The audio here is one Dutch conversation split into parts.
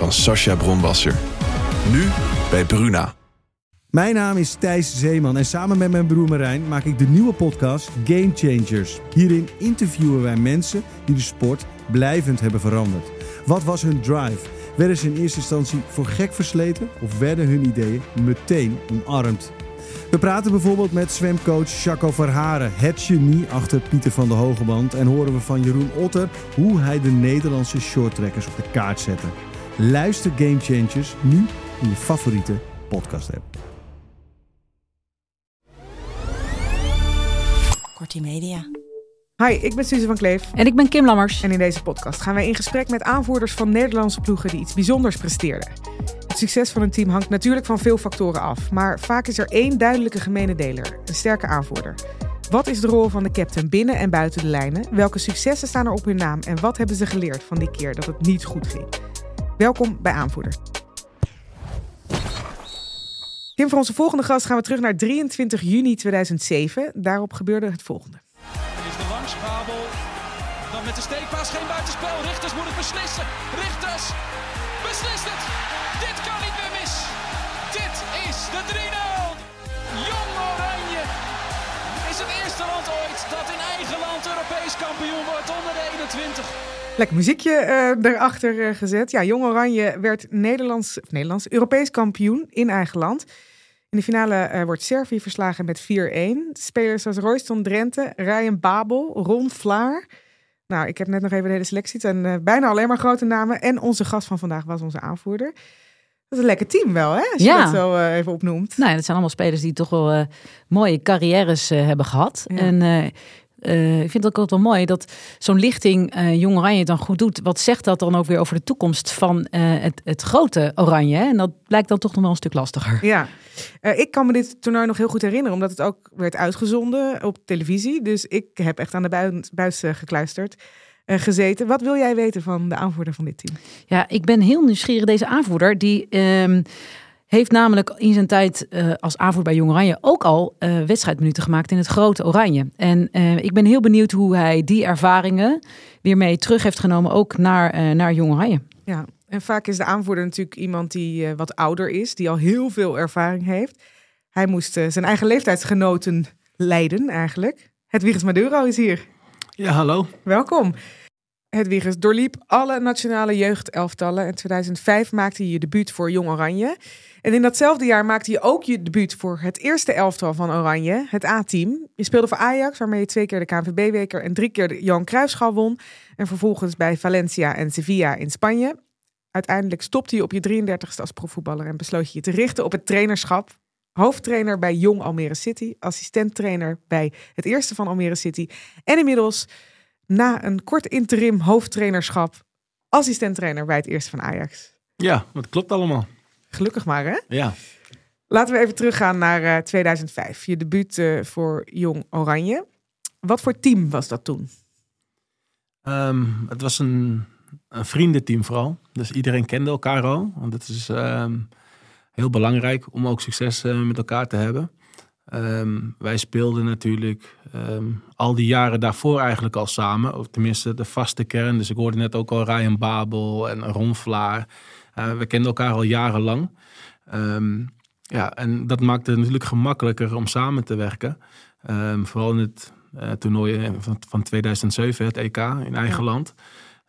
van Sascha Bronwasser. Nu bij Bruna. Mijn naam is Thijs Zeeman en samen met mijn broer Marijn maak ik de nieuwe podcast Game Changers. Hierin interviewen wij mensen die de sport blijvend hebben veranderd. Wat was hun drive? Werden ze in eerste instantie voor gek versleten of werden hun ideeën meteen omarmd? We praten bijvoorbeeld met zwemcoach Jaco Verharen, het genie achter Pieter van de Hogeband. En horen we van Jeroen Otter hoe hij de Nederlandse shorttrekkers op de kaart zette. Luister Game Changers nu in je favoriete podcast app. Kortie Media. Hi, ik ben Suze van Kleef. En ik ben Kim Lammers. En in deze podcast gaan wij in gesprek met aanvoerders van Nederlandse ploegen die iets bijzonders presteerden. Het succes van een team hangt natuurlijk van veel factoren af, maar vaak is er één duidelijke gemene deler: een sterke aanvoerder. Wat is de rol van de captain binnen en buiten de lijnen? Welke successen staan er op hun naam en wat hebben ze geleerd van die keer dat het niet goed ging? Welkom bij Aanvoerder. Kim, voor onze volgende gast gaan we terug naar 23 juni 2007. Daarop gebeurde het volgende. is de langs, Babel. Dan met de steekpaas geen buitenspel. Richters moet het beslissen. Richters beslist het. Dit kan niet meer mis. Dit is de 3-0. Jong Oranje is het eerste land ooit dat in eigen land Europees kampioen wordt onder de 21. Lekker muziekje eh, erachter eh, gezet. Ja, Jong Oranje werd Nederlands, of Nederlands Europees kampioen in eigen land. In de finale eh, wordt Servië verslagen met 4-1. Spelers als Royston Drenthe, Ryan Babel, Ron Vlaar. Nou, ik heb net nog even de hele selectie. Het zijn bijna alleen maar grote namen. En onze gast van vandaag was onze aanvoerder. Dat is een lekker team wel, hè? Als je Ja. dat zo even opnoemt. Nou, ja, dat zijn allemaal spelers die toch wel mooie carrières hebben gehad. Ja. En eh, ik vind het ook altijd wel mooi dat zo'n lichting eh, Jong Oranje dan goed doet. Wat zegt dat dan ook weer over de toekomst van eh, het, het grote Oranje? Hè? En dat blijkt dan toch nog wel een stuk lastiger. Ja, ik kan me dit toernooi nog heel goed herinneren, omdat het ook werd uitgezonden op televisie. Dus ik heb echt aan de bui- buis gekluisterd gezeten. Wat wil jij weten van de aanvoerder van dit team? Ja, ik ben heel nieuwsgierig. Deze aanvoerder, die ehm, heeft namelijk in zijn tijd eh, als aanvoerder bij Jong Oranje ook al eh, wedstrijdminuten gemaakt in het grote Oranje. En eh, ik ben heel benieuwd hoe hij die ervaringen weer mee terug heeft genomen, ook naar, eh, naar Jong Oranje. Ja, en vaak is de aanvoerder natuurlijk iemand die eh, wat ouder is, die al heel veel ervaring heeft. Hij moest zijn eigen leeftijdsgenoten leiden eigenlijk. Hedwiges Maduro is hier. Ja, hallo. Welkom. Hedwiges doorliep alle nationale jeugdelftallen. In 2005 maakte je je debuut voor Jong Oranje. En in datzelfde jaar maakte je ook je debuut voor het eerste elftal van Oranje, het A-team. Je speelde voor Ajax, waarmee je twee keer de KNVB-weker en drie keer de Johan Cruijffschaal won. En vervolgens bij Valencia en Sevilla in Spanje. Uiteindelijk stopte je op je 33ste als profvoetballer en besloot je je te richten op het trainerschap. Hoofdtrainer bij Jong Almere City, assistenttrainer bij het eerste van Almere City. En inmiddels, na een kort interim hoofdtrainerschap, assistenttrainer bij het eerste van Ajax. Ja, dat klopt allemaal. Gelukkig maar, hè? Ja. Laten we even teruggaan naar eh, 2005. Je debuut eh, voor Jong Oranje. Wat voor team was dat toen? Ehm, het was een, een vriendenteam vooral. Dus iedereen kende elkaar al. Want het is ehm, heel belangrijk om ook succes eh, met elkaar te hebben. Ehm, wij speelden natuurlijk ehm, al die jaren daarvoor eigenlijk al samen. Of tenminste de vaste kern. Dus ik hoorde net ook al Ryan Babel en Ron Vlaar. Eh, we kenden elkaar al jarenlang. Ehm, ja, en dat maakte het natuurlijk gemakkelijker om samen te werken. Ehm, vooral in het eh, toernooi van, van 2007, het EK in eigen Ja. land.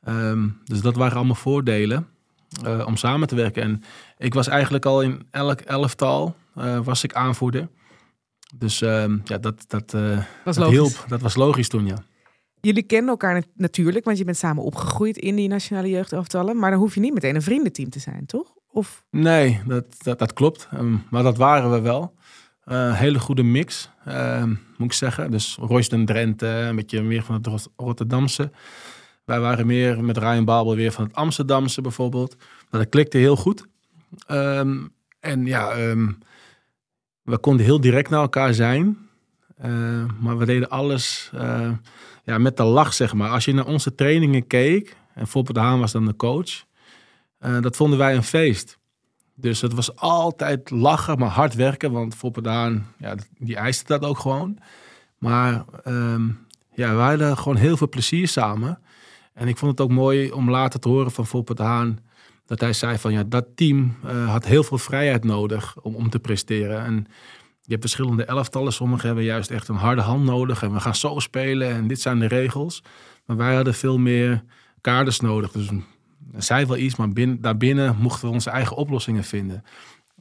Ehm, dus dat waren allemaal voordelen. eh, om samen te werken. En ik was eigenlijk al in elk elftal eh, was ik aanvoerder. Dus ja, dat, dat, eh, dat hielp. Dat was logisch toen, ja. Jullie kennen elkaar nat- natuurlijk, want je bent samen opgegroeid in die nationale jeugdelftallen. Maar dan hoef je niet meteen een vriendenteam te zijn, toch? Of Nee, dat, dat, dat klopt. Ehm, maar dat waren we wel. Eh, hele goede mix, ehm, moet ik zeggen. Dus Royston Drenthe, een beetje meer van het Rot- Rotterdamse. Wij waren meer met Ryan Babel weer van het Amsterdamse bijvoorbeeld. Maar dat klikte heel goed. Ehm, en ja, we konden heel direct naar elkaar zijn. Eh, maar we deden alles eh, ja, met de lach, zeg maar. Als je naar onze trainingen keek, en Foppe de Haan was dan de coach... eh, dat vonden wij een feest. Dus het was altijd lachen, maar hard werken. Want Foppe de Haan, ja, die eiste dat ook gewoon. Maar ehm, ja, wij hadden gewoon heel veel plezier samen. En ik vond het ook mooi om later te horen van Foppe de Haan... dat hij zei van, ja, dat team eh, had heel veel vrijheid nodig om, om te presteren. En hebt verschillende elftallen. Sommigen hebben juist echt een harde hand nodig. En we gaan zo spelen en dit zijn de regels. Maar wij hadden veel meer kaders nodig. Dus er zei wel iets, maar binnen, daarbinnen mochten we onze eigen oplossingen vinden.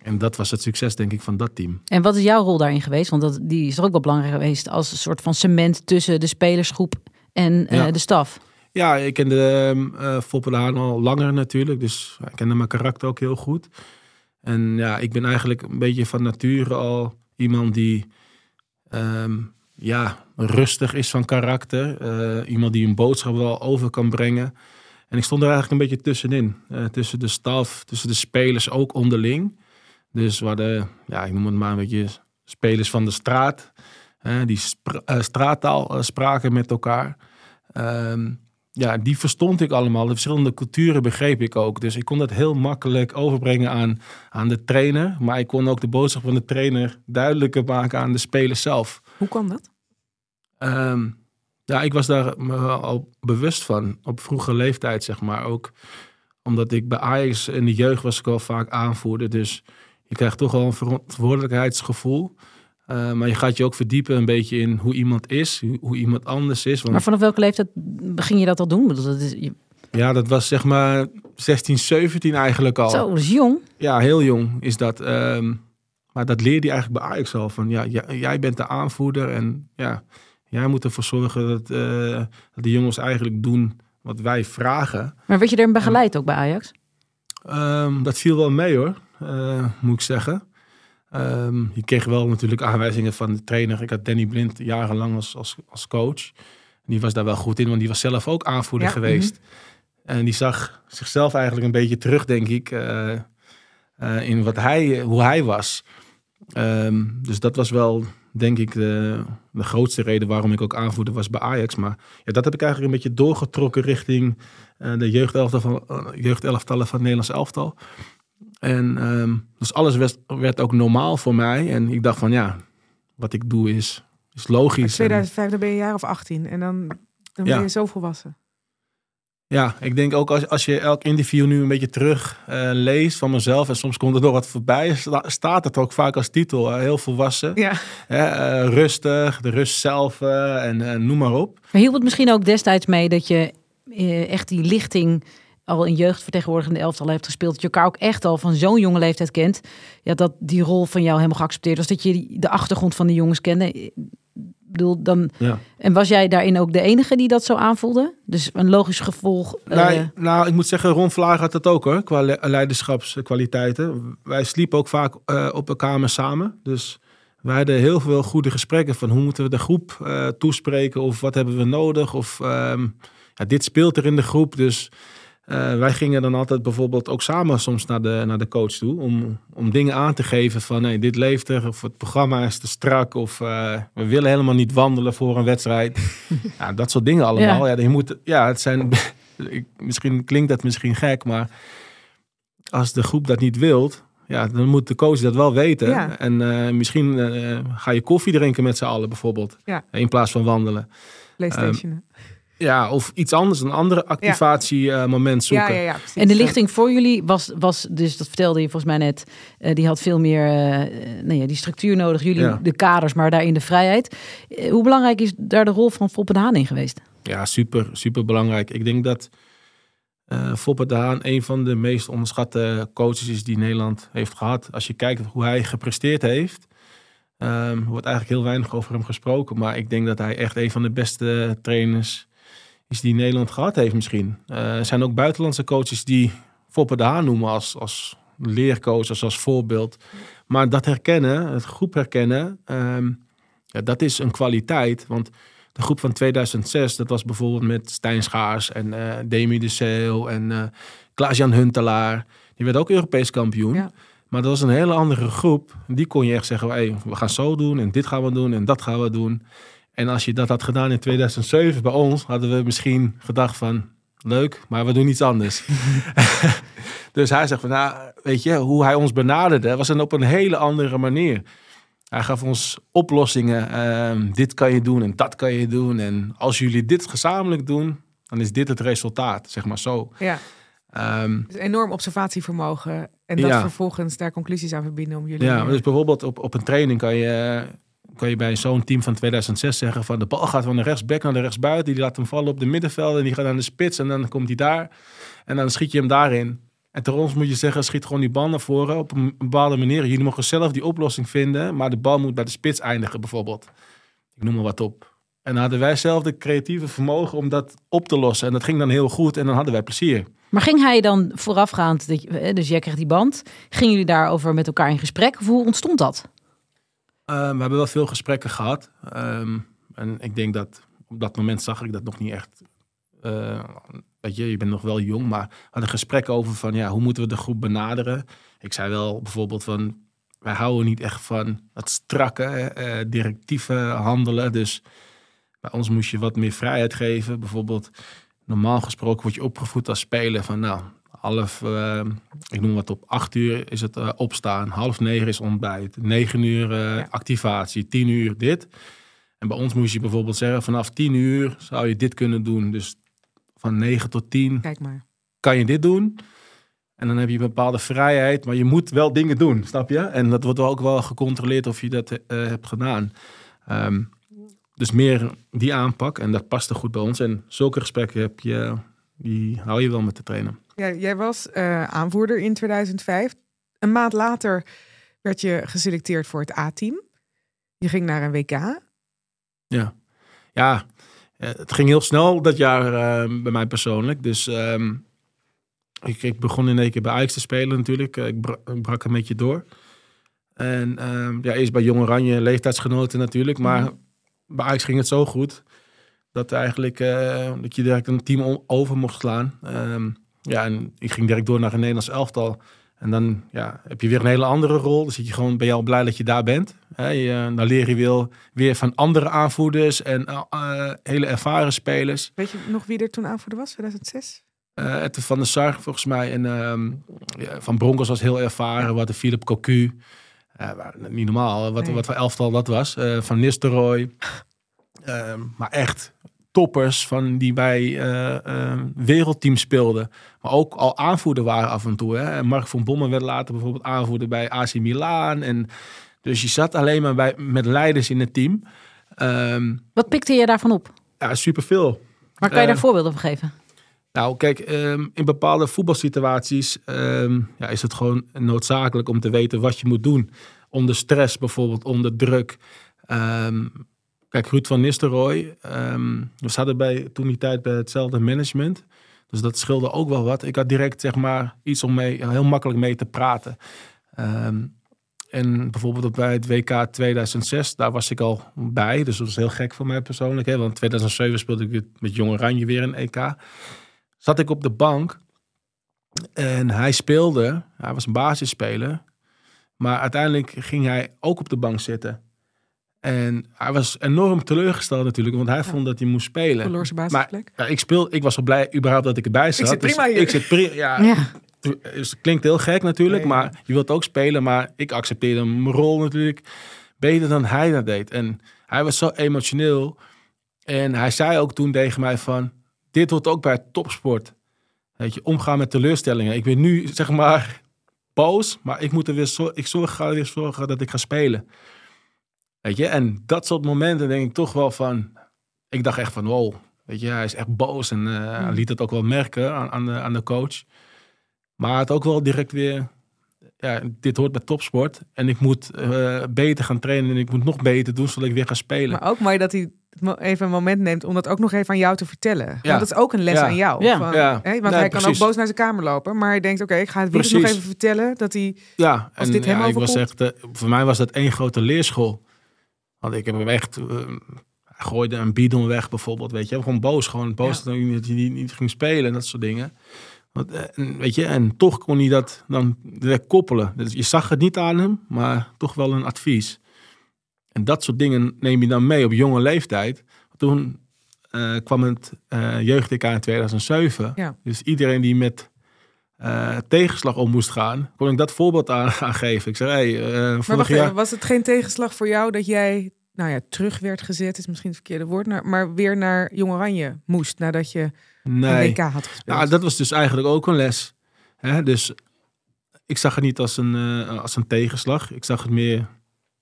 En dat was het succes, denk ik, van dat team. En wat is jouw rol daarin geweest? Want dat, die is er ook wel belangrijk geweest als een soort van cement tussen de spelersgroep en eh, de staf. Ja, ik kende uh, Foppe de Haan al langer natuurlijk. Dus ik kende mijn karakter ook heel goed. En ja, ik ben eigenlijk een beetje van nature al iemand die ehm, ja, rustig is van karakter. Eh, iemand die een boodschap wel over kan brengen. En ik stond er eigenlijk een beetje tussenin. Eh, tussen de staf, tussen de spelers ook onderling. Dus we hadden, ja, ik noem het maar een beetje spelers van de straat. die eh, straattaal spraken met elkaar. Ehm, ja, die verstond ik allemaal. De verschillende culturen begreep ik ook. Dus ik kon dat heel makkelijk overbrengen aan, aan de trainer. Maar ik kon ook de boodschap van de trainer duidelijker maken aan de spelers zelf. hoe kan dat? Ehm, ja, ik was daar me al bewust van. Op vroege leeftijd, zeg maar. Ook omdat ik bij Ajax in de jeugd was ik al vaak aanvoerder. Dus je krijgt toch wel een verantwoordelijkheidsgevoel. Eh, maar je gaat je ook verdiepen een beetje in hoe iemand is. Hoe, hoe iemand anders is. Want Maar vanaf welke leeftijd begin je dat al doen? Dat is, je- Ja, dat was zeg maar 16, 17 eigenlijk al. Zo, dat is jong. Ja, heel jong is dat. Ehm, maar dat leerde je eigenlijk bij Ajax al. Van ja, jij, bent de aanvoerder en ja, jij moet ervoor zorgen dat, dat de jongens eigenlijk doen wat wij vragen. Maar werd je erin begeleid ook bij Ajax? Ehm, dat viel wel mee hoor, eh, moet ik zeggen. Ehm, je kreeg wel natuurlijk aanwijzingen van de trainer. Ik had Danny Blind jarenlang als, als, als coach. Die was daar wel goed in, want die was zelf ook aanvoerder Ja, geweest. En die zag zichzelf eigenlijk een beetje terug, denk ik, eh, eh, in wat hij, hoe hij was. Ehm, dus dat was wel, denk ik, de, de grootste reden waarom ik ook aanvoerder was bij Ajax. Maar ja, dat heb ik eigenlijk een beetje doorgetrokken richting eh, de jeugdelftal van, jeugdelftallen van het Nederlands elftal. En ehm, dus alles werd, werd ook normaal voor mij. En ik dacht van ja, wat ik doe is, is logisch. En- 2005, dan ben je een jaar of 18 en dan, dan Ja. ben je zo volwassen. Ja, ik denk ook als, als je elk interview nu een beetje terug eh, leest van mezelf en soms komt er nog wat voorbij, sta- staat het ook vaak als titel. eh, heel volwassen, Ja, hè, eh, rustig, de rust zelf eh, en noem maar op. Maar hielp het misschien ook destijds mee dat je eh, echt die lichting al in jeugdvertegenwoordigende elftal hebt gespeeld. Dat je elkaar ook echt al van zo'n jonge leeftijd kent. Ja, dat die rol van jou helemaal geaccepteerd was. Dat je die- de achtergrond van de jongens kende. Ik bedoel, dan... Ja. En was jij daarin ook de enige die dat zo aanvoelde? Dus een logisch gevolg. eh, Nee, nou, ik moet zeggen, Ron Vlaar had dat ook hoor, qua le- leiderschapskwaliteiten. Wij sliepen ook vaak eh, op een kamer samen. Dus wij hadden heel veel goede gesprekken van hoe moeten we de groep eh, toespreken of wat hebben we nodig. Of ehm, ja, dit speelt er in de groep. Dus eh, wij gingen dan altijd bijvoorbeeld ook samen soms naar de, naar de coach toe. Om, om dingen aan te geven van nee, dit leeft er. Of het programma is te strak. Of eh, we willen helemaal niet wandelen voor een wedstrijd. ja, dat soort dingen allemaal. Ja. je moet, ja, het zijn, ik- misschien klinkt dat misschien gek, maar als de groep dat niet wilt, ja, dan moet de coach dat wel weten. Ja. En eh, misschien ga je koffie drinken met z'n allen bijvoorbeeld. In plaats van wandelen. PlayStation. Ja, of iets anders, een andere activatiemoment ja, zoeken. ja, ja, precies. En de lichting voor jullie was, was dus, dat vertelde je volgens mij net, eh, die had veel meer eh, nou ja, die structuur nodig. Jullie Ja. de kaders, maar daarin de vrijheid. Eh, hoe belangrijk is daar de rol van Foppe de Haan in geweest? Ja, super, super belangrijk. Ik denk dat eh Foppe de Haan een van de meest onderschatte coaches is die Nederland heeft gehad. Als je kijkt hoe hij gepresteerd heeft, ehm, wordt eigenlijk heel weinig over hem gesproken. Maar ik denk dat hij echt een van de beste trainers is die Nederland gehad heeft misschien. Eh, er zijn ook buitenlandse coaches die Foppe de Haan noemen als, als leercoach, als, als voorbeeld. Maar dat herkennen, het groep herkennen, ehm, ja, dat is een kwaliteit. Want de groep van 2006, dat was bijvoorbeeld met Stijn Schaars en eh Demi de Seel en eh Klaas-Jan Huntelaar. Die werd ook Europees kampioen. Ja. Maar dat was een hele andere groep. Die kon je echt zeggen, hey, we gaan zo doen en dit gaan we doen en dat gaan we doen. En als je dat had gedaan in 2007 bij ons, hadden we misschien gedacht van, leuk, maar we doen iets anders. dus hij zegt van, nou, weet je, hoe hij ons benaderde, was dan op een hele andere manier. Hij gaf ons oplossingen. ehm, dit kan je doen en dat kan je doen. En als jullie dit gezamenlijk doen, dan is dit het resultaat, zeg maar zo. Ja, Ehm, dus enorm observatievermogen. En dat Ja. vervolgens daar conclusies aan verbinden om jullie... ja, weer- dus bijvoorbeeld op, op een training kan je, kan je bij zo'n team van 2006 zeggen van de bal gaat van de rechtsback naar de rechtsbuiten. Die laat hem vallen op de middenveld en die gaat aan de spits en dan komt hij daar. En dan schiet je hem daarin. En ter ons moet je zeggen, schiet gewoon die bal naar voren op een bepaalde manier. Jullie mogen zelf die oplossing vinden, maar de bal moet bij de spits eindigen bijvoorbeeld. Ik noem maar wat op. En dan hadden wij zelf de creatieve vermogen om dat op te lossen. En dat ging dan heel goed en dan hadden wij plezier. Maar ging hij dan voorafgaand, dus jij kreeg die band, gingen jullie daarover met elkaar in gesprek? Hoe ontstond dat? Eh, we hebben wel veel gesprekken gehad. Ehm, en ik denk dat op dat moment zag ik dat nog niet echt. Eh, weet je, je bent nog wel jong, maar we hadden gesprekken over van ja, hoe moeten we de groep benaderen. Ik zei wel bijvoorbeeld van wij houden niet echt van het strakke, eh, directieve handelen. Dus bij ons moest je wat meer vrijheid geven. Bijvoorbeeld, normaal gesproken word je opgevoed als speler van nou, half, eh, ik noem wat op, acht uur is het eh, opstaan, half negen is ontbijt, negen uur eh, Ja. activatie, tien uur dit. En bij ons moest je bijvoorbeeld zeggen, vanaf tien uur zou je dit kunnen doen. Dus van negen tot tien Kijk maar. kan je dit doen. En dan heb je een bepaalde vrijheid, maar je moet wel dingen doen, snap je? En dat wordt ook wel gecontroleerd of je dat eh, hebt gedaan. Ehm, dus meer die aanpak en dat paste goed bij ons. En zulke gesprekken heb je, die hou je wel met de trainer. Ja, jij was eh, aanvoerder in 2005. Een maand later werd je geselecteerd voor het A-team. Je ging naar een WK. Ja, ja eh, het ging heel snel dat jaar eh, bij mij persoonlijk. Dus ehm, ik, ik begon in één keer bij Ajax te spelen natuurlijk. Eh, Ik, bra- ik brak een beetje door. En ehm, ja, eerst bij Jong Oranje, leeftijdsgenoten natuurlijk. Maar bij Ajax ging het zo goed dat eigenlijk dat je direct een team over mocht slaan. Ehm, ja, en ik ging direct door naar een Nederlands elftal. En dan ja, heb je weer een hele andere rol. Dan zit je gewoon, ben je al blij dat je daar bent. Hè, je, dan leer je weer, weer van andere aanvoerders en eh, eh, hele ervaren spelers. Weet je nog wie er toen aanvoerder was, 2006? Eh Ette van der Sar volgens mij. En ehm, ja, Van Broncos was heel ervaren. Wat de Philip Cocu. Eh, niet normaal. Wat, Nee. wat voor elftal dat was. Eh, van Nistelrooy. Ehm, maar echt toppers van die bij eh eh, wereldteams speelden. Maar ook al aanvoerder waren af en toe. Hè. Mark van Bommel werd later bijvoorbeeld aanvoerder bij AC Milan. En dus je zat alleen maar bij, met leiders in het team. Ehm Wat pikte je daarvan op? ja, superveel. Maar kan je daar Eh, voorbeelden van geven? Nou, kijk, ehm, in bepaalde voetbalsituaties ehm, ja, is het gewoon noodzakelijk om te weten wat je moet doen. Onder stress bijvoorbeeld, onder druk. Kijk, Ruud van Nistelrooy, ehm, we zaten bij, toen die tijd bij hetzelfde management. Dus dat scheelde ook wel wat. Ik had direct zeg maar iets om mee, heel makkelijk mee te praten. Ehm, en bijvoorbeeld bij het WK 2006, daar was ik al bij. Dus dat was heel gek voor mij persoonlijk. Hè? Want 2007 speelde ik met Jong Oranje weer een EK zat ik op de bank en hij speelde. Hij was een basisspeler. Maar uiteindelijk ging hij ook op de bank zitten. En hij was enorm teleurgesteld natuurlijk, want hij vond dat hij moest spelen. Verloor zijn Maar basisplek. ja, ik, speel, ik was wel blij überhaupt dat ik erbij zat. zit prima dus hier. Ik zit prima. Ja, Ja. dus het klinkt heel gek natuurlijk, Nee, maar je wilt ook spelen. Maar ik accepteerde mijn rol natuurlijk beter dan hij dat deed. En hij was zo emotioneel. En hij zei ook toen tegen mij van, dit hoort ook bij topsport. Weet je, omgaan met teleurstellingen. Ik ben nu, zeg maar, boos, maar ik moet er weer zo, ik zorg, ga er weer zorgen dat ik ga spelen. Weet je, en dat soort momenten denk ik toch wel van, ik dacht echt van, wow, Weet je, hij is echt boos en eh, Hmm. liet het ook wel merken aan, aan, de, aan de coach. Maar had ook wel direct weer, ja, dit hoort bij topsport. En ik moet eh, beter gaan trainen en ik moet nog beter doen zodat ik weer ga spelen. Maar ook mooi dat hij het even een moment neemt om dat ook nog even aan jou te vertellen. Want dat is ook een les Ja. aan jou. Ja. Van, Ja. hè, want Nee, hij kan ook boos naar zijn kamer lopen. Maar hij denkt, oké, ik ga het weer nog even vertellen. Dat hij... Ja, Als en dit hem ja, ik was echt, eh, voor mij was dat één grote leerschool. Want ik heb hem echt, hij gooide een bidon weg bijvoorbeeld, weet je. Gewoon boos, gewoon boos Ja. dat hij niet, ging spelen en dat soort dingen. Want, eh, en, weet je, en toch kon hij dat dan direct koppelen. Dus je zag het niet aan hem, maar toch wel een advies. En dat soort dingen neem je dan mee op jonge leeftijd. Toen eh, kwam het eh jeugd-EK in 2007. Ja. Dus iedereen die met eh, tegenslag om moest gaan, kon ik dat voorbeeld aan, aan geven. Ik zei, hey, eh, Maar wacht jaar... was het geen tegenslag voor jou dat jij, nou ja, terug werd gezet, is misschien het verkeerde woord, maar weer naar Jong Oranje moest nadat je een Nee, WK had gespeeld? nou, dat was dus eigenlijk ook een les. Hè? Dus ik zag het niet als een, eh, als een tegenslag. Ik zag het meer,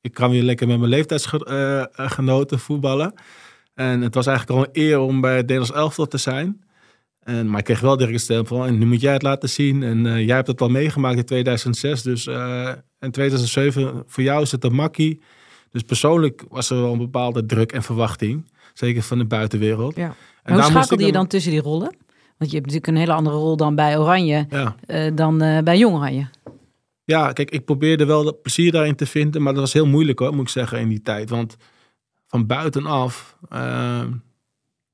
ik kan weer lekker met mijn leeftijdsgenoten voetballen. En het was eigenlijk al een eer om bij het Nederlands elftal te zijn. En, maar ik kreeg wel direct een stempel van, en nu moet jij het laten zien. En eh, jij hebt het al meegemaakt in 2006. Dus eh in 2007, voor jou is het een makkie. Dus persoonlijk was er wel een bepaalde druk en verwachting. Zeker van de buitenwereld. Ja. En Maar hoe schakelde je dan tussen die rollen? Want je hebt natuurlijk een hele andere rol dan bij Oranje Ja. eh, dan bij Jong Oranje. Ja, kijk, ik probeerde wel plezier daarin te vinden, maar dat was heel moeilijk hoor, moet ik zeggen, in die tijd. Want van buitenaf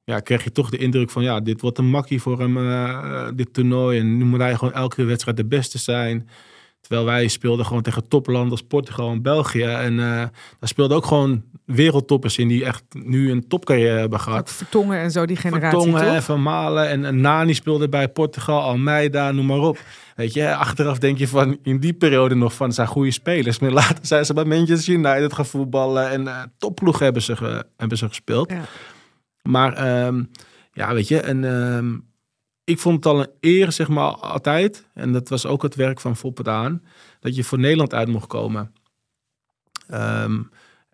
ja, kreeg je toch de indruk van, ja, dit wordt een makkie voor hem, eh, dit toernooi. En nu moet hij gewoon elke wedstrijd de beste zijn. Terwijl wij speelden gewoon tegen toplanden als Portugal en België. En eh, daar speelden ook gewoon wereldtoppers in die echt nu een topcarrière hebben gehad. Vertongen en zo, die generatie, Vertongen en toch? Van Malen en, en Nani speelde bij Portugal, Almeida, noem maar op. Weet je, achteraf denk je van in die periode nog van zijn goede spelers. Maar later zijn ze bij Manchester United gaan voetballen en topploeg hebben ze, ge- hebben ze gespeeld. Ja. Maar ehm, ja, weet je, en ehm, ik vond het al een eer, zeg maar, altijd. En dat was ook het werk van Foppert aan, dat je voor Nederland uit mocht komen. Ehm,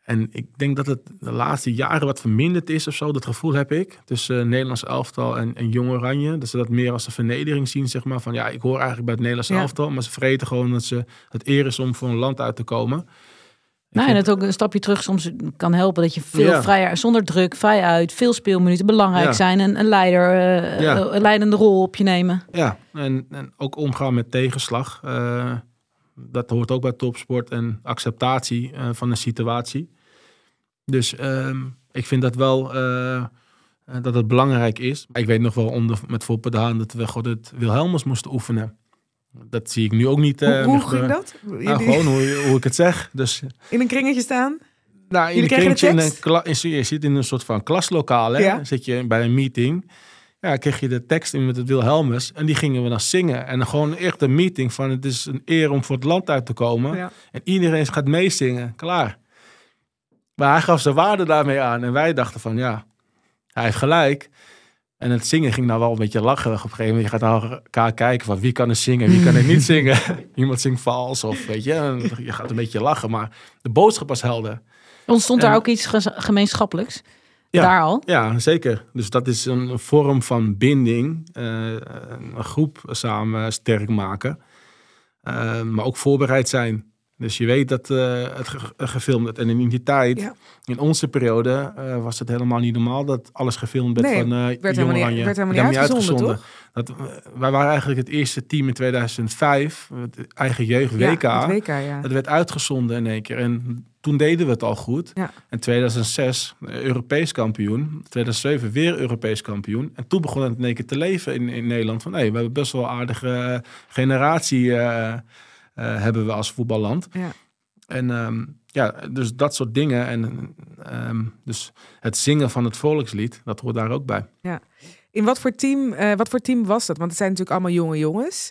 en ik denk dat het de laatste jaren wat verminderd is of zo. Dat gevoel heb ik. Tussen uh, Nederlands elftal en, en Jong Oranje. Dat ze dat meer als een vernedering zien, zeg maar. Van ja, ik hoor eigenlijk bij het Nederlands Ja. elftal. Maar ze vergeten gewoon dat ze het eer is om voor een land uit te komen. Nou, en het ook een stapje terug soms kan helpen dat je veel Ja. vrijer, zonder druk, vrij uit, veel speelminuten belangrijk Ja. zijn. En een leider, eh, Ja. een leidende rol op je nemen. Ja, en, en ook omgaan met tegenslag. eh, dat hoort ook bij topsport. En acceptatie eh, van een situatie. Dus ehm, ik vind dat wel dat het belangrijk is. Ik weet nog wel onder, met Haan dat we gewoon het Wilhelmus moesten oefenen. Dat zie ik nu ook niet. eh, hoe hoe nog, ging eh, dat? nou, Jullie gewoon hoe, hoe ik het zeg. Dus In een kringetje staan? nou, in een kringetje, in een tekst? kla- in- je zit in een soort van klaslokaal. Hè? Ja. Zit je bij een meeting. Ja, kreeg je de tekst in met het Wilhelmus. En die gingen we dan zingen. En dan gewoon echt een meeting van het is een eer om voor het land uit te komen. Ja. En iedereen gaat meezingen. Klaar. Maar hij gaf zijn waarde daarmee aan. En wij dachten van ja, hij heeft gelijk. En het zingen ging nou wel een beetje lacherig op een gegeven moment. Je gaat naar elkaar kijken van wie kan er zingen en wie kan er niet zingen. Iemand zingt vals of weet je. En je gaat een beetje lachen. Maar de boodschap was helder. Ontstond En- daar ook iets ge- gemeenschappelijks? Ja. Daar al? Ja, zeker. Dus dat is een vorm van binding. eh, een groep samen sterk maken. Eh, maar ook voorbereid zijn. Dus je weet dat eh, het ge- gefilmd wordt. En in die tijd, Ja. in onze periode, eh, was het helemaal niet normaal dat alles gefilmd werd Nee, van eh werd helemaal niet- Oranje. werd helemaal niet uitgezonden, Dat, wij waren eigenlijk het eerste team in 2005, het eigen jeugd WK. Ja, het WK, ja. Dat werd uitgezonden in één keer. En toen deden we het al goed. Ja. En 2006 eh, Europees kampioen. 2007 weer Europees kampioen. En toen begon het in één keer te leven in, in Nederland. Van hey, we hebben best wel een aardige generatie hebben we als voetballand. Ja. En ehm, ja, dus dat soort dingen. En ehm, dus het zingen van het volkslied, dat hoort daar ook bij. In wat voor, team, eh, wat voor team was dat? Want het zijn natuurlijk allemaal jonge jongens.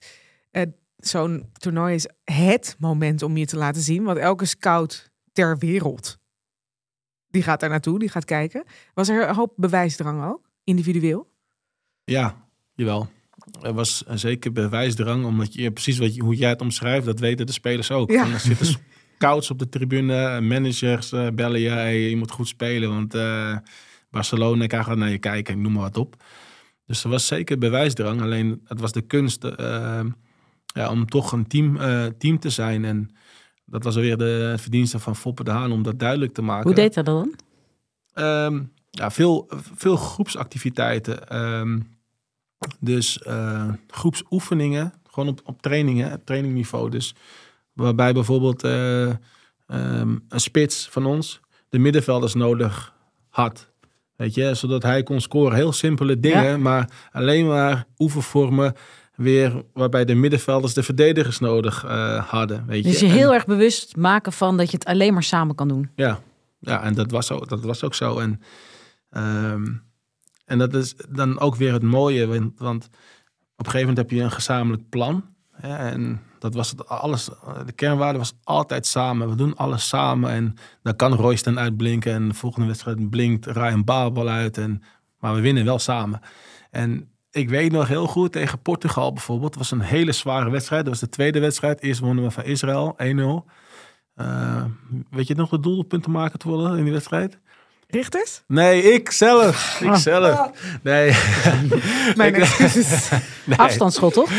Eh, Zo'n toernooi is het moment om je te laten zien. Want elke scout ter wereld, die gaat daar naartoe, die gaat kijken. Was er een hoop bewijsdrang ook, individueel? Ja, jawel. Er was zeker bewijsdrang, omdat je precies wat je, hoe jij het omschrijft, dat weten de spelers ook. Ja. En er zitten scouts op de tribune, managers eh, bellen je, hey, je moet goed spelen, want eh, Barcelona, ik ga naar je kijken, ik noem maar wat op. Dus er was zeker bewijsdrang. Alleen het was de kunst eh, ja, om toch een team, team te zijn. En dat was weer de verdienste van Foppe de Haan om dat duidelijk te maken. Hoe deed dat dan? Ehm, ja, veel, veel groepsactiviteiten. Ehm, dus eh, groepsoefeningen, gewoon op, op trainingen, op trainingniveau. Dus waarbij bijvoorbeeld eh, ehm, een spits van ons de middenvelders nodig had. Weet je, zodat hij kon scoren. Heel simpele dingen, Ja. maar alleen maar oefenvormen weer waarbij de middenvelders de verdedigers nodig eh, hadden. Weet je. Dus je En- heel erg bewust maken van dat je het alleen maar samen kan doen. ja, ja en dat was, ook, dat was ook zo. En, ehm, en dat is dan ook weer het mooie, want, op een gegeven moment heb je een gezamenlijk plan. En dat was het alles, de kernwaarde was altijd samen. We doen alles samen en dan kan Royston uitblinken en de volgende wedstrijd blinkt Ryan Babel uit. En, maar we winnen wel samen. En ik weet nog heel goed tegen Portugal bijvoorbeeld. Het was een hele zware wedstrijd. Dat was de tweede wedstrijd. Eerst wonnen we van Israël 1-0. Eh, weet je nog de doelpunten maken te worden in die wedstrijd? Richters? Nee, ik zelf. Ik zelf. Nee. Mijn excuses. nee. Afstandsschot, toch?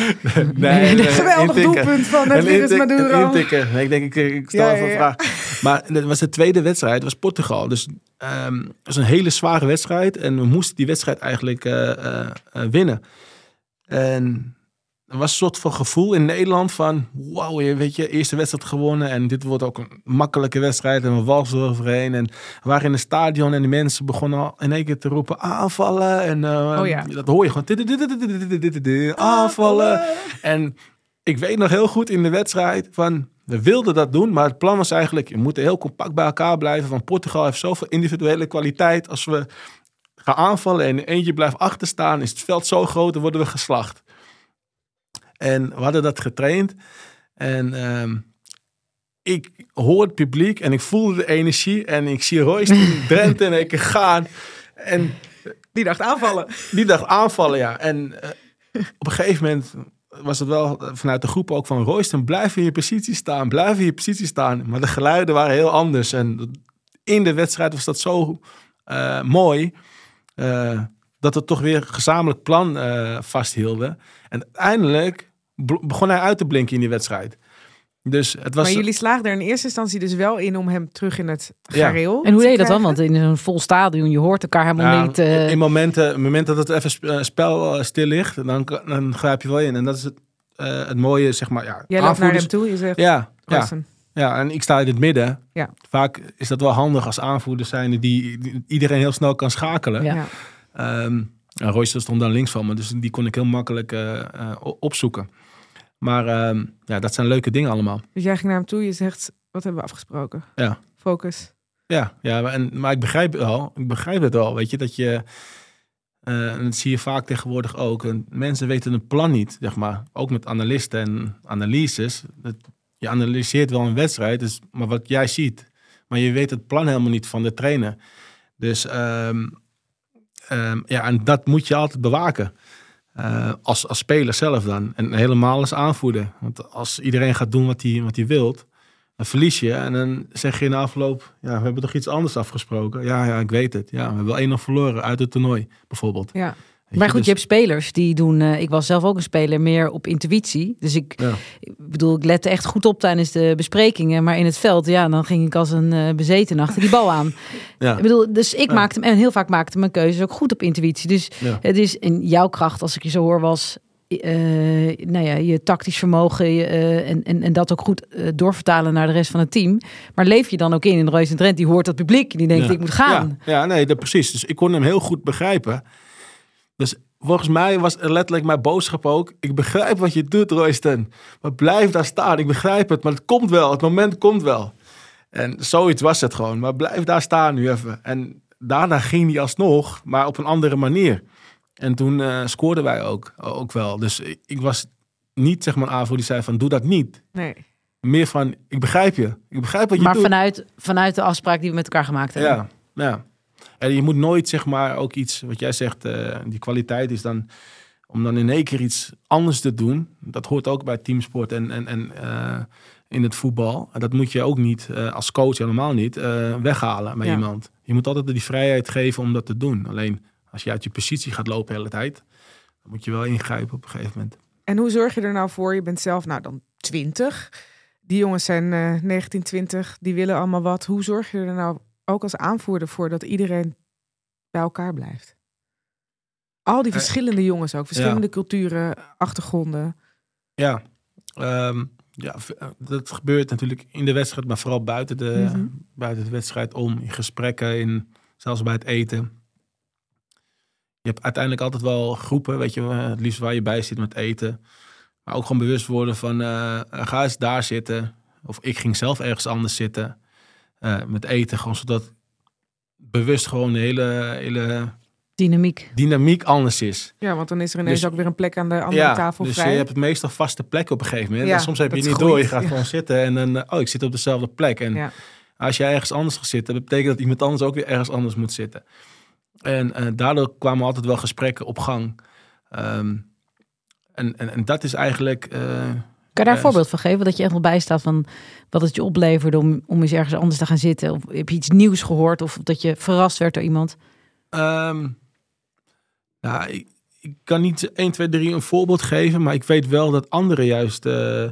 Nee, nee, Geweldig intikken. doelpunt van intik- Maduro. Een intikker. Nee, ik denk, ik, ik stel Ja, even een ja. vraag. Maar dat was de tweede wedstrijd. Het was Portugal. Dus ehm het was een hele zware wedstrijd. En we moesten die wedstrijd eigenlijk eh, eh, eh, winnen. En er was een soort van gevoel in Nederland van... Wauw, je weet je, eerste wedstrijd gewonnen. En dit wordt ook een makkelijke wedstrijd. En we walsen eroverheen. En we waren in het stadion en die mensen begonnen al in één keer te roepen... Aanvallen. En eh, Oh ja. dat hoor je gewoon. Aanvallen. En ik weet nog heel goed in de wedstrijd van... We wilden dat doen, maar het plan was eigenlijk... Je moet heel compact bij elkaar blijven. Want Portugal heeft zoveel individuele kwaliteit. Als we gaan aanvallen en eentje blijft achterstaan... is het veld zo groot, dan worden we geslacht. En we hadden dat getraind. En ehm, ik hoor het publiek en ik voelde de energie. En ik zie Royce Drenthe en ik gaan. En Die dacht aanvallen. die dacht aanvallen, ja. En eh, op een gegeven moment was het wel vanuit de groep ook van Royston, blijf in je positie staan, blijf in je positie staan. Maar de geluiden waren heel anders. En in de wedstrijd was dat zo eh, mooi, eh, dat we toch weer een gezamenlijk plan eh, vasthielden. En uiteindelijk begon hij uit te blinken in die wedstrijd. Dus het was... Maar jullie slaagden er in eerste instantie dus wel in om hem terug in het Ja. gareel En hoe deed je dat dan? Want in een vol stadion, je hoort elkaar helemaal Ja, niet. eh, In momenten, momenten dat het even eh, spel eh, stil ligt, dan, dan grijp je wel in. En dat is het, eh, het mooie, zeg maar. Ja, Jij loopt naar hem toe, je zegt, Ja, ja, ja, en ik sta in het midden. Ja. Vaak is dat wel handig als aanvoerder zijnde die, die iedereen heel snel kan schakelen. Ja. Ja. Ehm en Royce stond dan links van me, dus die kon ik heel makkelijk opzoeken. Maar ehm, ja, dat zijn leuke dingen allemaal. Dus jij ging naar hem toe, je zegt, wat hebben we afgesproken? Ja. Focus. Ja, ja maar, en, maar ik begrijp het wel. Ik begrijp het wel, weet je, dat je... eh, en dat zie je vaak tegenwoordig ook. En mensen weten een plan niet, zeg maar. Ook met analisten en analyses. Dat, je analyseert wel een wedstrijd, dus, maar wat jij ziet. Maar je weet het plan helemaal niet van de trainer. Dus ehm, ehm, ja, en dat moet je altijd bewaken. Eh, als, als speler zelf dan. En helemaal als aanvoerder. Want als iedereen gaat doen wat hij wat wilt, dan verlies je. En dan zeg je in de afloop, ja, we hebben toch iets anders afgesproken. Ja, ja, ik weet het. Ja, we hebben wel 1-0 verloren uit het toernooi, bijvoorbeeld. Ja. Maar goed, dus- je hebt spelers die doen. eh, ik was zelf ook een speler meer op intuïtie. Dus ik, Ja. ik bedoel, ik lette echt goed op tijdens de besprekingen. Maar in het veld, ja, dan ging ik als een eh, bezeten achter die bal aan. Ja. Ik bedoel, dus ik Ja. maakte en heel vaak maakte mijn keuzes ook goed op intuïtie. Dus het is in jouw kracht, als ik je zo hoor, was. eh, nou ja, je tactisch vermogen je, en, en, en dat ook goed doorvertalen naar de rest van het team. Maar leef je dan ook in in de Reus en Trent, die hoort dat publiek, die denkt ik moet gaan. Ja, ja nee, dat, precies. Dus ik kon hem heel goed begrijpen. Dus volgens mij was er letterlijk mijn boodschap ook. Ik begrijp wat je doet, Royston. Maar blijf daar staan. Ik begrijp het, maar het komt wel. Het moment komt wel. En zoiets was het gewoon. Maar blijf daar staan nu even. En daarna ging hij alsnog, maar op een andere manier. En toen eh, scoorden wij ook, ook wel. Dus ik, ik was niet zeg maar aanvoer die zei van doe dat niet. Nee. Meer van ik begrijp je. Ik begrijp wat je Maar doet. vanuit, vanuit de afspraak die we met elkaar gemaakt hebben. Ja, ja. En je moet nooit, zeg maar, ook iets, wat jij zegt, eh, die kwaliteit is dan, om dan in één keer iets anders te doen. Dat hoort ook bij teamsport en, en, en eh, in het voetbal. En dat moet je ook niet, eh, als coach helemaal niet, weghalen bij Ja. iemand. Je moet altijd die vrijheid geven om dat te doen. Alleen als je uit je positie gaat lopen de hele tijd, dan moet je wel ingrijpen op een gegeven moment. En hoe zorg je er nou voor? Je bent zelf nou dan 20. Die jongens zijn eh 19, 20. Die willen allemaal wat. Hoe zorg je er nou ook als aanvoerder voor dat iedereen bij elkaar blijft? Al die Eh, verschillende jongens ook. Verschillende culturen, achtergronden. Ja, ehm, ja, eh, dat gebeurt natuurlijk in de wedstrijd, maar vooral buiten de, Mhm. buiten de wedstrijd om. In gesprekken, in, zelfs bij het eten. Je hebt uiteindelijk altijd wel groepen, weet je, eh, het liefst waar je bij zit met eten. Maar ook gewoon bewust worden van, ga eens daar zitten. Of ik ging zelf ergens anders zitten eh, met eten. Gewoon zodat bewust gewoon de hele, hele Dynamiek. dynamiek anders is. Ja, want dan is er ineens Dus- ook weer een plek aan de andere Ja, tafel dus vrij. je hebt meestal vaste plekken op een gegeven moment. Ja, en soms heb je het niet groeit, door. Je gaat ja. gewoon zitten en dan, eh, oh, ik zit op dezelfde plek. En Ja. als jij ergens anders gaat zitten, dat betekent dat iemand anders ook weer ergens anders moet zitten. En eh, daardoor kwamen altijd wel gesprekken op gang. Ehm, en, en, en dat is eigenlijk... eh, Kan je daar een voorbeeld van geven? Dat je echt wel bij staat van wat het je opleverde om, om eens ergens anders te gaan zitten? Of heb je iets nieuws gehoord? Of dat je verrast werd door iemand? Ja, ik, ik kan niet 1, 2, 3 een voorbeeld geven, maar ik weet wel dat anderen juist, eh,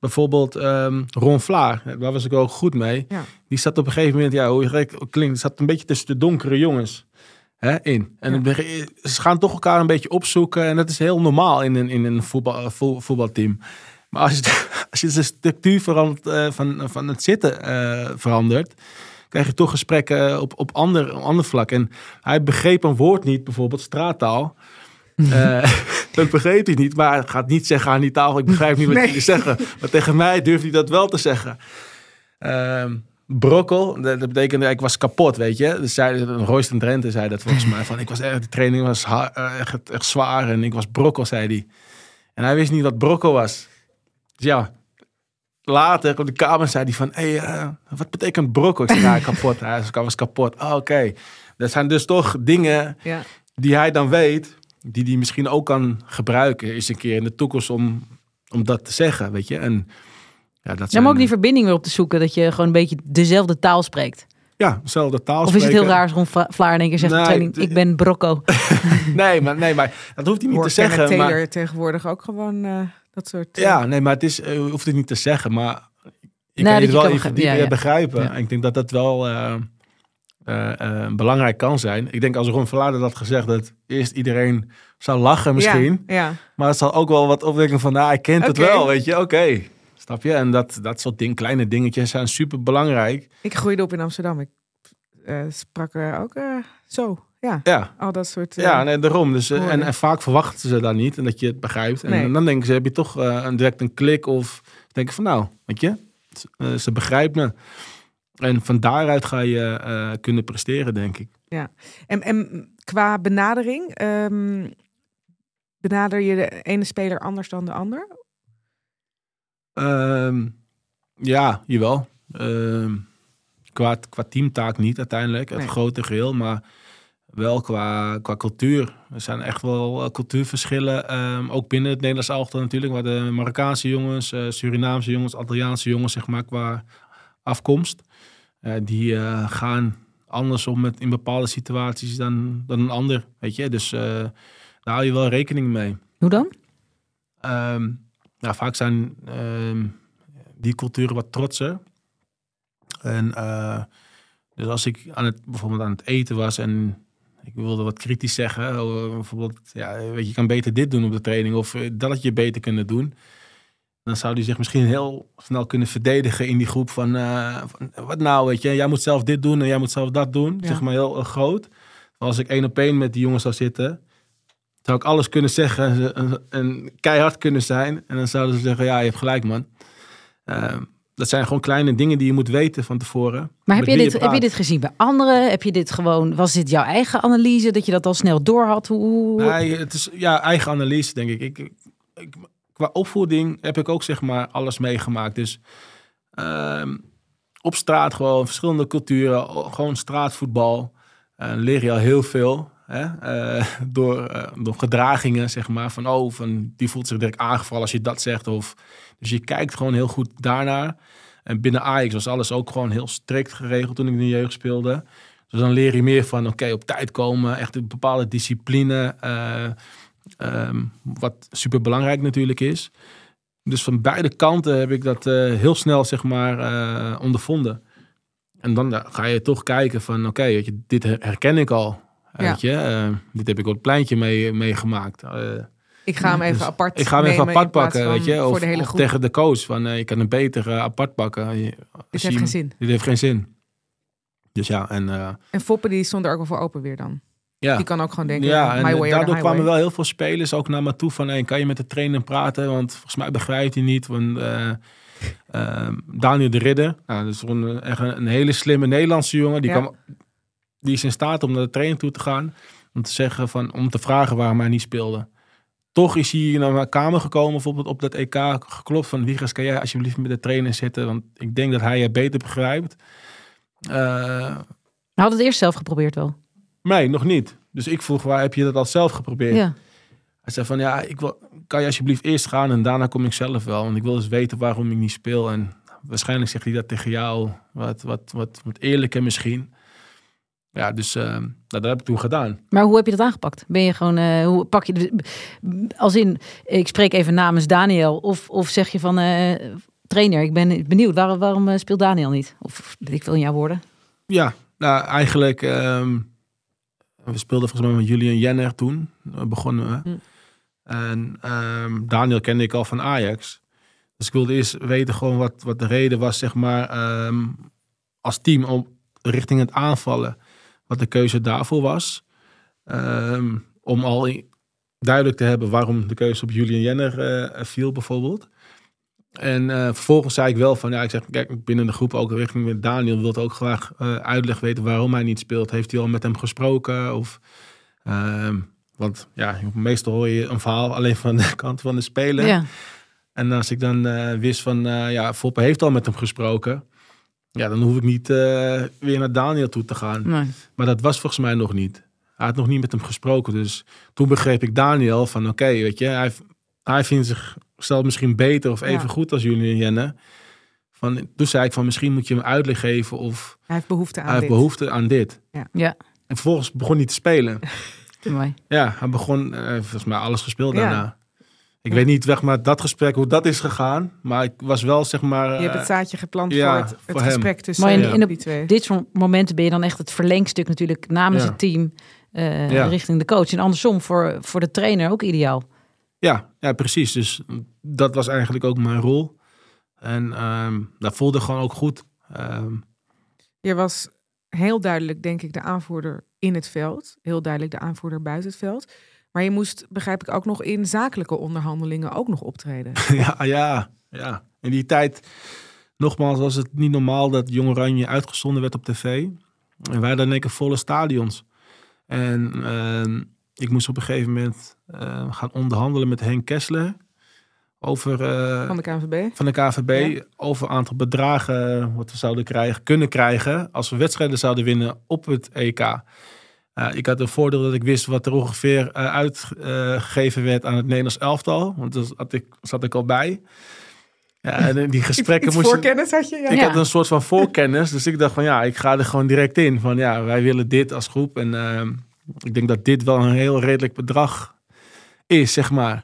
bijvoorbeeld ehm, Ron Vlaar, daar was ik ook goed mee. Ja. Die zat op een gegeven moment, ja, hoe gek klinkt, zat een beetje tussen de donkere jongens hè, in. En Ja. ze gaan toch elkaar een beetje opzoeken en dat is heel normaal in een, in een voetbal, vo- voetbalteam. Maar als je, als je de structuur verandert, eh, van, van het zitten eh, verandert, krijg je toch gesprekken op, op ander, op ander vlak. En hij begreep een woord niet, bijvoorbeeld straattaal. Eh, dat begreep hij niet, maar hij gaat niet zeggen aan die tafel, ik begrijp niet wat Nee. jullie zeggen. Maar tegen mij durft hij dat wel te zeggen. Ehm brokkel, dat, dat betekende ik was kapot, weet je. Dus zei, Royce en Drenthe zei dat volgens mij. Van, ik was echt, de training was eh, echt, echt zwaar en ik was brokkel, zei hij. En hij wist niet wat brokkel was. Dus ja, later op de kamer zei hij van, hey, eh, wat betekent brokkel? Ik zei, ja, kapot. Hij zei, ik was kapot. Oh, Oké, dat zijn dus toch dingen Ja. die hij dan weet, die hij misschien ook kan gebruiken eens een keer in de toekomst om, om dat te zeggen, weet je. En ja, dat Ja, zijn, maar ook die verbinding weer op te zoeken. Dat je gewoon een beetje dezelfde taal spreekt. ja, dezelfde taal Of is het heel raar als Ron Vla- Vlaar in één keer zegt Nee, training, ik ben Brocco. Nee, maar, nee, maar dat hoeft hij niet Hoor te zeggen. Maar, Taylor tegenwoordig ook gewoon eh, dat soort... eh, ja, nee, maar het is, eh, je hoeft het niet te zeggen, maar je Nou, kan je je wel even begrijpen. dieper Ja, ja. begrijpen. Ja. Ik denk dat dat wel eh, belangrijk kan zijn. Ik denk als Ron Verlader dat had gezegd, dat eerst iedereen zou lachen misschien. Maar het zal ook wel wat opwekken van, nou, hij kent het wel, weet je. Oké, snap je? En dat, dat soort ding, kleine dingetjes zijn super belangrijk. Ik groeide op in Amsterdam. Ik sprak er ook zo. Ja, Ja, al dat soort... eh, ja nee, daarom. Dus, eh, en, en vaak verwachten ze dat niet en dat je het begrijpt. En, Nee. dan denken ze, heb je toch eh, een, direct een klik of denken van, nou, weet je, eh, ze begrijpen me. En van daaruit ga je eh, kunnen presteren, denk ik. En, en qua benadering, ehm, benader je de ene speler anders dan de ander? Ehm, ja, jawel. Ehm, qua, qua teamtaak niet uiteindelijk, het Nee. grote geheel, maar wel qua, qua cultuur. Er zijn echt wel cultuurverschillen, ehm, ook binnen het Nederlands elftal natuurlijk, waar de Marokkaanse jongens, eh, Surinaamse jongens, Italiaanse jongens, zeg maar, qua afkomst, eh, die eh, gaan anders om met in bepaalde situaties dan, dan een ander, weet je. Dus daar hou je wel rekening mee. Hoe dan? Ehm, nou, vaak zijn ehm, die culturen wat trotser. En dus als ik aan het, bijvoorbeeld aan het eten was en ik wilde wat kritisch zeggen, oh, bijvoorbeeld, ja, weet je, je kan beter dit doen op de training of eh, dat had je beter kunnen doen. Dan zou die zich misschien heel snel kunnen verdedigen in die groep van, eh, van, wat nou, weet je, jij moet zelf dit doen en jij moet zelf dat doen. Ja. Zeg maar heel eh, groot. Maar als ik één op één met die jongens zou zitten, zou ik alles kunnen zeggen en, ze- en, en keihard kunnen zijn. En dan zouden ze zeggen, ja, je hebt gelijk, man. Ehm, dat zijn gewoon kleine dingen die je moet weten van tevoren. Maar heb je, dit, heb je dit gezien bij anderen? Heb je dit gewoon, was dit jouw eigen analyse dat je dat al snel door had? Hoe, Nee, het is ja, eigen analyse, denk ik. Ik, Qua opvoeding heb ik ook zeg maar alles meegemaakt. Dus ehm, op straat gewoon verschillende culturen, gewoon straatvoetbal. eh, leer je al heel veel. Hè? eh, door, eh, door gedragingen, zeg maar. Van, oh, van, die voelt zich direct aangevallen als je dat zegt. Of Dus je kijkt gewoon heel goed daarnaar. En binnen Ajax was alles ook gewoon heel strikt geregeld toen ik in de jeugd speelde. Dus dan leer je meer van, oké, op tijd komen, echt een bepaalde discipline. eh, ehm, wat super belangrijk natuurlijk is. Dus van beide kanten heb ik dat eh, heel snel, zeg maar, eh, ondervonden. En dan ga je toch kijken van, oké, weet je, dit her- herken ik al. Weet je, dit heb ik op het pleintje mee, meegemaakt. Eh, Ik ga hem even dus apart ik ga hem even apart pakken, weet je. Of, de tegen de coach van, eh, je kan hem beter eh, apart pakken. Je- Dit heeft geen zin. Dit heeft geen zin. Dus ja, en eh, En Foppe die stond er ook wel voor open weer dan. ja. Die kan ook gewoon denken, Ja, en way daardoor kwamen wel heel veel spelers ook naar me toe van... Hey, kan je met de trainer praten? Want volgens mij begrijpt hij niet. Want, eh, ehm, Daniel de Ridder, nou, dat is gewoon een, echt een, een hele slimme Nederlandse jongen. Die, Ja. kan, die is in staat om naar de trainer toe te gaan. Om te zeggen van, om te vragen waarom hij niet speelde. Toch is hij naar mijn kamer gekomen, bijvoorbeeld op dat EK, geklopt van Wiegers, kan jij alsjeblieft met de trainer zitten? Want ik denk dat hij je beter begrijpt. Hij had het eerst zelf geprobeerd wel. nee, nog niet. Dus ik vroeg, waar heb je dat al zelf geprobeerd? Ja. Hij zei van, ja, ik wil, kan je alsjeblieft eerst gaan en daarna kom ik zelf wel. Want ik wil eens weten waarom ik niet speel. En waarschijnlijk zegt hij dat tegen jou, wat, wat, wat, wat eerlijker misschien. Ja, dus nou, dat heb ik toen gedaan. Maar hoe heb je dat aangepakt? Ben je gewoon, eh, hoe pak je, de- als in, ik spreek even namens Daniel, of, of zeg je van, eh, trainer, ik ben benieuwd, waarom, waarom speelt Daniel niet? Of ik wil in jouw woorden. Ja, nou eigenlijk, ehm, we speelden volgens mij met Julian Jenner toen, begonnen we. Hm. En ehm, Daniel kende ik al van Ajax. Dus ik wilde eerst weten gewoon wat, wat de reden was, zeg maar, ehm, als team om richting het aanvallen. Wat de keuze daarvoor was. Ehm, om al duidelijk te hebben waarom de keuze op Julian Jenner eh, viel bijvoorbeeld. En eh, vervolgens zei ik wel van, ja, ik zeg, kijk, binnen de groep ook richting met Daniel wilde ook graag eh, uitleg weten waarom hij niet speelt. Heeft hij al met hem gesproken? Of, ehm, want ja, meestal hoor je een verhaal alleen van de kant van de speler. Ja. En als ik dan eh, wist van, eh, ja, Foppe heeft al met hem gesproken. Ja, dan hoef ik niet eh, weer naar Daniel toe te gaan. Nee. Maar dat was volgens mij nog niet. Hij had nog niet met hem gesproken. Dus toen begreep ik Daniel van oké, weet je, hij, hij vindt zichzelf misschien beter of even Ja. goed als jullie en Jenne. Van, toen zei ik van misschien moet je hem uitleg geven of Hij heeft behoefte aan hij heeft dit. behoefte aan dit. Ja, En vervolgens begon hij te spelen. mooi. ja, hij begon, eh, volgens mij alles gespeeld Ja. daarna. Ik Ja. weet niet, weg maar dat gesprek, hoe dat is gegaan. Maar ik was wel, zeg maar... Je hebt eh, het zaadje geplant ja, voor het, het voor hem. gesprek tussen Maar in- eh, in de- die twee. Dit soort momenten ben je dan echt het verlengstuk natuurlijk namens Ja. het team eh, Ja. richting de coach. En andersom voor, voor de trainer ook ideaal. Ja, ja, precies. Dus dat was eigenlijk ook mijn rol. En ehm, dat voelde gewoon ook goed. Ehm, Je was heel duidelijk, denk ik, de aanvoerder in het veld. Heel duidelijk de aanvoerder buiten het veld. Maar je moest, begrijp ik, ook nog in zakelijke onderhandelingen ook nog optreden. ja, ja, ja. In die tijd, nogmaals, was het niet normaal dat Jong Oranje uitgezonden werd op tv. En wij dan keer volle stadions. En ehm, ik moest op een gegeven moment eh, gaan onderhandelen met Henk Kessler. Over, eh, Van de KNVB. van de KVB Ja. over aantal bedragen wat we zouden krijgen, kunnen krijgen als we wedstrijden zouden winnen op het EK. Uh, ik had een voordeel dat ik wist wat er ongeveer uh, uitgegeven werd aan het Nederlands elftal, want daar zat ik, zat ik al bij. Ja, en in die gesprekken Iets moest je- voorkennis had je? Ja. ik Ja. had een soort van voorkennis, dus ik dacht van ja, ik ga er gewoon direct in. Van ja, wij willen dit als groep en ehm, ik denk dat dit wel een heel redelijk bedrag is, zeg maar.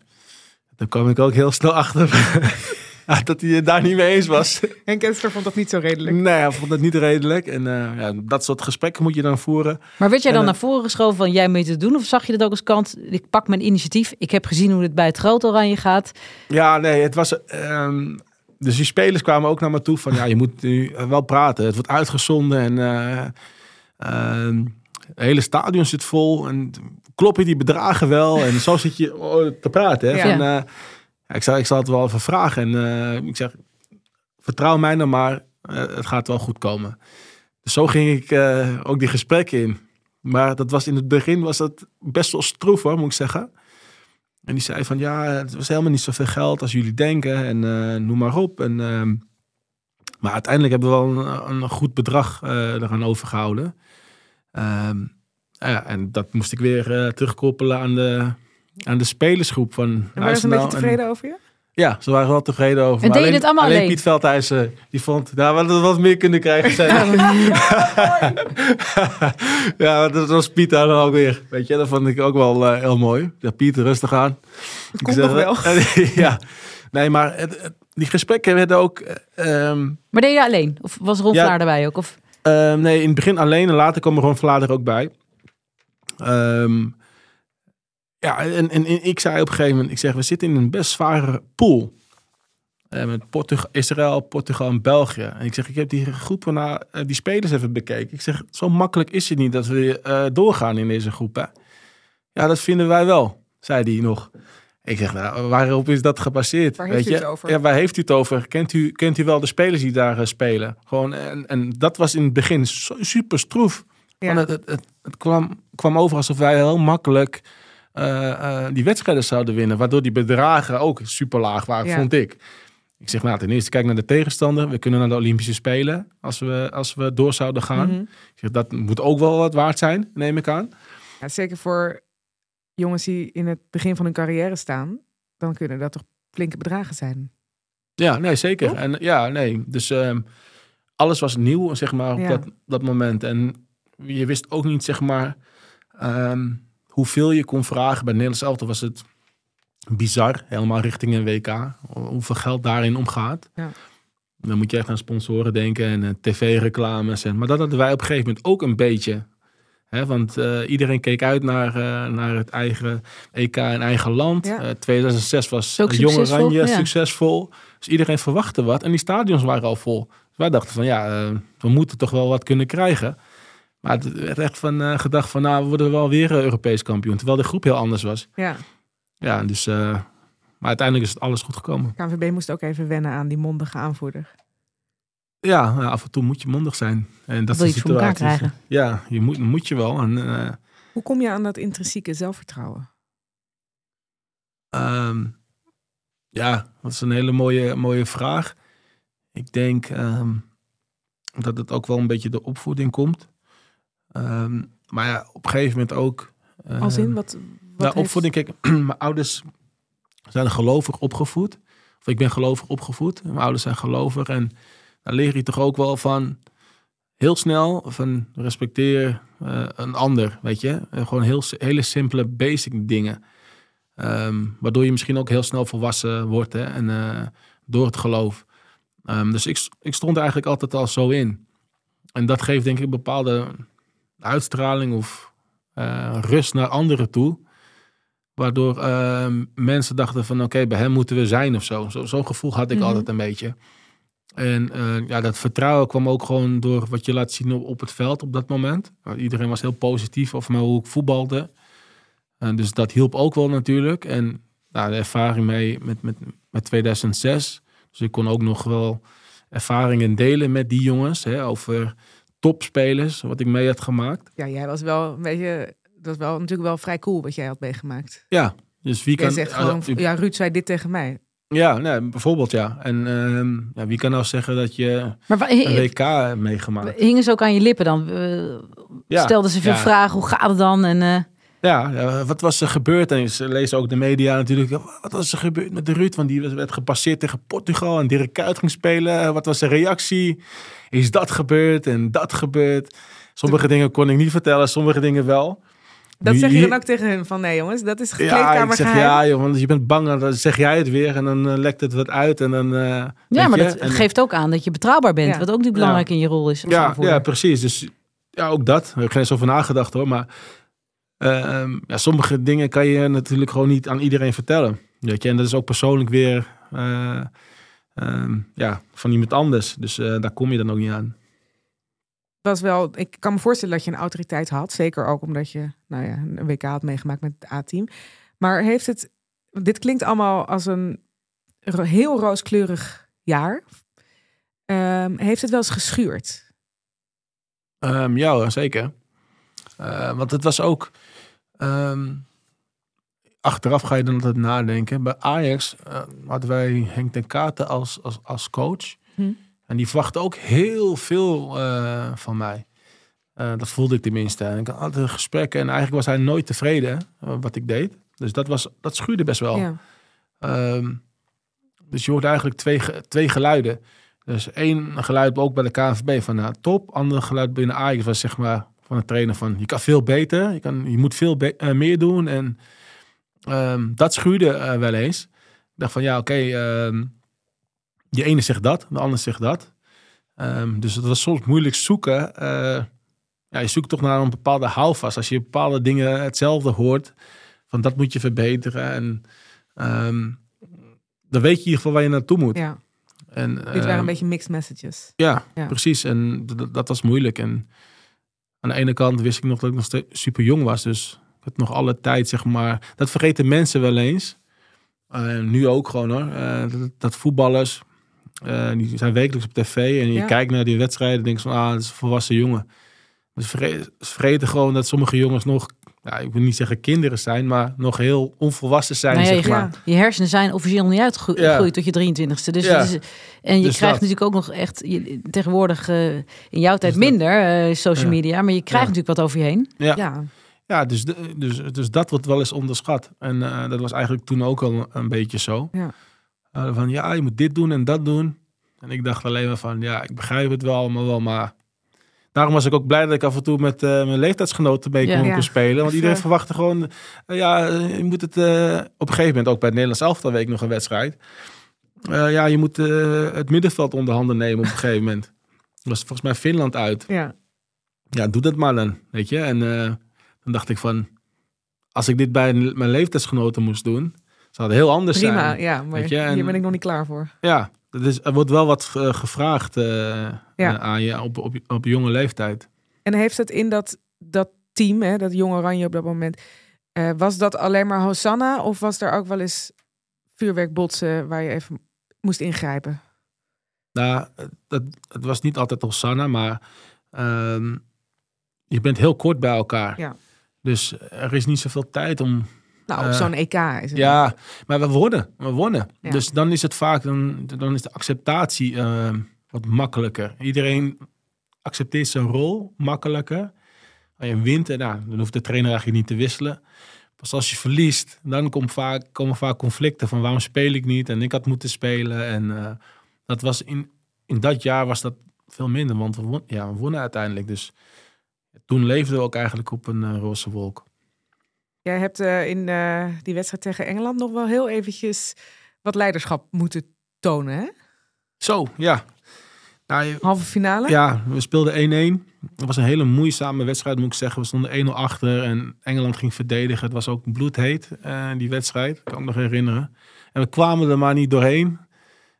Dan kwam ik ook heel snel achter ja, dat hij het daar niet mee eens was. En Kessler vond dat niet zo redelijk. nee, hij vond het niet redelijk. En eh, ja, dat soort gesprekken moet je dan voeren. Maar werd jij dan En, eh, naar voren geschoven van jij moet het doen? Of zag je dat ook als kant? Ik pak mijn initiatief. Ik heb gezien hoe het bij het groot oranje gaat. Ja, nee, het was. ehm, dus die spelers kwamen ook naar me toe van ja, je moet nu wel praten. Het wordt uitgezonden en eh, ehm, het hele stadion zit vol. En kloppen die bedragen wel? En zo zit je oh, te praten. Hè? Ja. Van, eh, ja, ik, zal, ik zal het wel even vragen. En eh, ik zeg, vertrouw mij nou maar, eh, het gaat wel goed komen. Dus zo ging ik eh, ook die gesprekken in. Maar dat was in het begin was dat best wel stroef hoor, moet ik zeggen. En die zei van ja, het was helemaal niet zoveel geld als jullie denken. En noem maar op. En, ehm, maar uiteindelijk hebben we wel een, een goed bedrag eh eraan overgehouden. Ehm, en dat moest ik weer terugkoppelen aan de, aan de spelersgroep. Van, En waren ze een beetje en- tevreden over je? Ja, ze waren wel tevreden over. En Maar deed je alleen, dit allemaal alleen alleen? Piet Veldhuis, eh, die vond, nou, we hadden wat meer kunnen krijgen. Ja, dat was Piet daar dan ook weer. Weet je, dat vond ik ook wel eh, heel mooi. Ja, Piet, rustig aan. Het komt nog wel. ja, nee, maar het- het- die gesprekken werden ook... eh, ehm, Maar deed je alleen? Of was Rolf Ja. Vlaar erbij ook? Of... Ehm, nee, in het begin alleen en later kwam er gewoon Vlaar er ook bij. Ehm, ja, en, en, en ik zei op een gegeven moment, ik zeg, we zitten in een best zware pool. Eh, met Portug Israël, Portugal en België. En ik zeg, ik heb die groepen naar eh, die spelers even bekeken. Ik zeg, zo makkelijk is het niet dat we eh, doorgaan in deze groepen. Ja, dat vinden wij wel, zei hij nog. Ik zeg, nou, waarop is dat gebaseerd? Waar heeft weet u je? het over? Ja, waar heeft u het over? Kent u, kent u wel de spelers die daar spelen? Gewoon, en, en dat was in het begin super stroef. Ja. Want Het, het, het, kwam, kwam over alsof wij heel makkelijk die wedstrijden zouden winnen. Waardoor die bedragen ook super laag waren, Ja. vond ik. Ik zeg, nou, ten eerste kijk naar de tegenstander. We kunnen naar de Olympische Spelen als we, als we door zouden gaan. Mhm. Ik zeg, dat moet ook wel wat waard zijn, neem ik aan. Ja, zeker voor jongens die in het begin van hun carrière staan, dan kunnen dat toch flinke bedragen zijn. Ja, nee, zeker. En ja, nee. Dus ehm, alles was nieuw, zeg maar, op Ja. dat, dat moment. En je wist ook niet, zeg maar, ehm, hoeveel je kon vragen. Bij Nederlands elftal was het bizar, helemaal richting een WK. Hoeveel geld daarin omgaat. Ja. Dan moet je echt aan sponsoren denken en eh, tv-reclames. En, maar dat hadden wij op een gegeven moment ook een beetje. Hè, want eh, iedereen keek uit naar, eh, naar het eigen EK in eigen land. Ja. Eh, 2006 was Jong succesvol, Oranje ja. succesvol. Dus iedereen verwachtte wat. En die stadions waren al vol. Dus wij dachten van ja, we moeten toch wel wat kunnen krijgen. Maar het werd echt van eh, gedacht van nou, we worden wel weer eh, Europees kampioen. Terwijl de groep heel anders was. Ja, Ja, dus... eh, maar uiteindelijk is het alles goed gekomen. KNVB moest ook even wennen aan die mondige aanvoerder. Ja, nou, af en toe moet je mondig zijn. En dat Wil je iets voor elkaar krijgen? Ja, je moet, moet je wel. En, Hoe kom je aan dat intrinsieke zelfvertrouwen? Ehm, ja, dat is een hele mooie, mooie vraag. Ik denk ehm, dat het ook wel een beetje de opvoeding komt. Ehm, maar ja, op een gegeven moment ook. Als in, ehm, wat, wat nou, heeft- opvoeding, kijk, mijn ouders zijn gelovig opgevoed. Of ik ben gelovig opgevoed. Mijn ouders zijn gelovig. En dan leer je toch ook wel van heel snel van respecteer eh, een ander, weet je. En gewoon heel, hele simpele basic dingen. Ehm, waardoor je misschien ook heel snel volwassen wordt hè, en eh, door het geloof. Dus ik, ik stond er eigenlijk altijd al zo in. En dat geeft denk ik bepaalde uitstraling of eh, rust naar anderen toe. Waardoor ehm, mensen dachten van oké, bij hem moeten we zijn of zo. Zo- Zo'n gevoel had ik Mhm. altijd een beetje. En eh, ja, dat vertrouwen kwam ook gewoon door wat je laat zien op, op het veld op dat moment. Iedereen was heel positief over hoe ik voetbalde. Dus dat hielp ook wel natuurlijk. En nou, de ervaring mee met, met, met 2006. Dus ik kon ook nog wel ervaringen delen met die jongens. Hè, over topspelers, wat ik mee had gemaakt. Ja, jij was wel een beetje... Dat was wel natuurlijk wel vrij cool wat jij had meegemaakt. Ja, dus wie Jij kan... zegt gewoon, ja, ja, Ruud zei dit tegen mij. Ja, nee, bijvoorbeeld ja. En ehm, ja, wie kan nou zeggen dat je Maar een WK hebt meegemaakt? hingen ze ook aan je lippen dan? Eh, Ja, Stelden ze veel ja. vragen, hoe gaat het dan? En, eh, Ja, ja, wat was er gebeurd? En ze lezen ook de media natuurlijk. Wat was er gebeurd met de Ruud? Want die werd gepasseerd tegen Portugal en Dirk Kuyt ging spelen. Wat was de reactie? Is dat gebeurd en dat gebeurd? Sommige dingen kon ik niet vertellen, sommige dingen wel. Dat zeg je dan ook tegen hun van nee jongens, dat is Ja, gekleedkamer ik zeg ja, joh, want je bent bang, en dan zeg jij het weer en dan eh, lekt het wat uit. En dan, eh, ja, maar je, dat en- geeft ook aan dat je betrouwbaar bent. Ja. Wat ook natuurlijk belangrijk in je rol is. Ja, ja, precies. Dus ja, ook dat. Daar heb ik geen eens over nagedacht hoor. Maar ehm, ja, sommige dingen kan je natuurlijk gewoon niet aan iedereen vertellen. Weet je? En dat is ook persoonlijk weer eh, ehm, ja, van iemand anders. Dus eh, daar kom je dan ook niet aan. was wel, ik kan me voorstellen dat je een autoriteit had. Zeker ook omdat je nou ja, een WK had meegemaakt met het A-team. Maar heeft het, dit klinkt allemaal als een heel rooskleurig jaar. Ehm, heeft het wel eens geschuurd? Ja, zeker. Eh, want het was ook. Ehm, achteraf ga je dan altijd nadenken. Bij Ajax eh, hadden wij Henk ten Katen als, als, als coach. Hm. En die verwachtte ook heel veel eh, van mij. Eh, dat voelde ik tenminste. En ik had altijd gesprekken en eigenlijk was hij nooit tevreden wat ik deed. Dus dat, was, dat schuurde best wel. Ja. Ehm, Dus je hoort eigenlijk twee, twee geluiden. Dus één geluid ook bij de KNVB van nou, top. Ander geluid binnen Ajax was zeg maar van de trainer van je kan veel beter. Je, kan, je moet veel eh, meer doen. En ehm, dat schuurde eh, wel eens. Ik dacht van ja, oké. ehm, de ene zegt dat, de ander zegt dat. Ehm, dus het was soms moeilijk zoeken. eh, ja, je zoekt toch naar een bepaalde houvast. Als je bepaalde dingen hetzelfde hoort, van dat moet je verbeteren. En dan weet je in ieder geval waar je naartoe moet. Ja, En, dit waren een beetje mixed messages. ja, Ja. precies. En dat, dat was moeilijk. En aan de ene kant wist ik nog dat ik nog steeds super jong was. Dus ik had nog alle tijd, zeg maar. Dat vergeten mensen wel eens. Eh, nu ook gewoon hoor. Eh, dat, dat voetballers, eh, die zijn wekelijks op tv. En je Ja. kijkt naar die wedstrijden en denkt van, ah, dat is een volwassen jongen. Dus ze vergeten gewoon dat sommige jongens nog, ja, ik wil niet zeggen kinderen zijn, maar nog heel onvolwassen zijn, Nou ja, zeg je, maar. je hersenen zijn officieel niet uitgegroeid Ja. tot je 23ste. Dus, Ja. het is- en je Dus krijgt dat. natuurlijk ook nog echt je- tegenwoordig eh, in jouw tijd Dus minder eh, social Ja. media, maar je krijgt Ja. natuurlijk wat over je heen. Ja. Ja, Ja, dus, dus, dus dat wordt wel eens onderschat. En eh, dat was eigenlijk toen ook al een beetje zo. Ja. Van ja, je moet dit doen en dat doen. En ik dacht alleen maar van, ja, ik begrijp het wel allemaal wel, maar... Daarom was ik ook blij dat ik af en toe met eh, mijn leeftijdsgenoten mee kon, Ja. spelen. Want iedereen verwachtte gewoon, eh, ja, eh, je moet het... op een gegeven moment, ook bij het Nederlands elftal week nog een wedstrijd. Ja, je moet het middenveld onder handen nemen op een gegeven moment. Dat was volgens mij Finland uit ja. ja, doe dat maar dan, weet je. En dan dacht ik van, als ik dit bij mijn leeftijdsgenoten moest doen, zou het heel anders prima. zijn. Ja, maar Weet je, en- hier ben ik nog niet klaar voor. Ja, is, er wordt wel wat eh, gevraagd eh, Ja. eh, aan je op, op, op jonge leeftijd. En heeft het in dat, dat team, hè, dat Jong Oranje op dat moment, was dat alleen maar Hosanna of was er ook wel eens vuurwerkbotsen waar je even moest ingrijpen? Nou, dat, het was niet altijd Hosanna, maar ehm, je bent heel kort bij elkaar. Ja. Dus er is niet zoveel tijd om Nou, op Eh, zo'n EK is het. Ja, maar we wonnen. We wonnen. Ja. Dus dan is het vaak, dan, dan is de acceptatie eh, wat makkelijker. Iedereen accepteert zijn rol makkelijker. Als je wint, en nou, dan hoeft de trainer eigenlijk niet te wisselen. Pas als je verliest, dan komt vaak, komen vaak conflicten van waarom speel ik niet en ik had moeten spelen. En eh, dat was in, in dat jaar was dat veel minder, want we, won, ja, we wonnen uiteindelijk. Dus toen leefden we ook eigenlijk op een roze wolk. Jij hebt eh, in eh, die wedstrijd tegen Engeland nog wel heel eventjes wat leiderschap moeten tonen, hè? Zo, ja. Nou, je- Halve finale. Ja, we speelden 1-1. Het was een hele moeizame wedstrijd, moet ik zeggen. We stonden 1-0 achter en Engeland ging verdedigen. Het was ook bloedheet, eh, die wedstrijd. Kan ik me nog herinneren. En we kwamen er maar niet doorheen.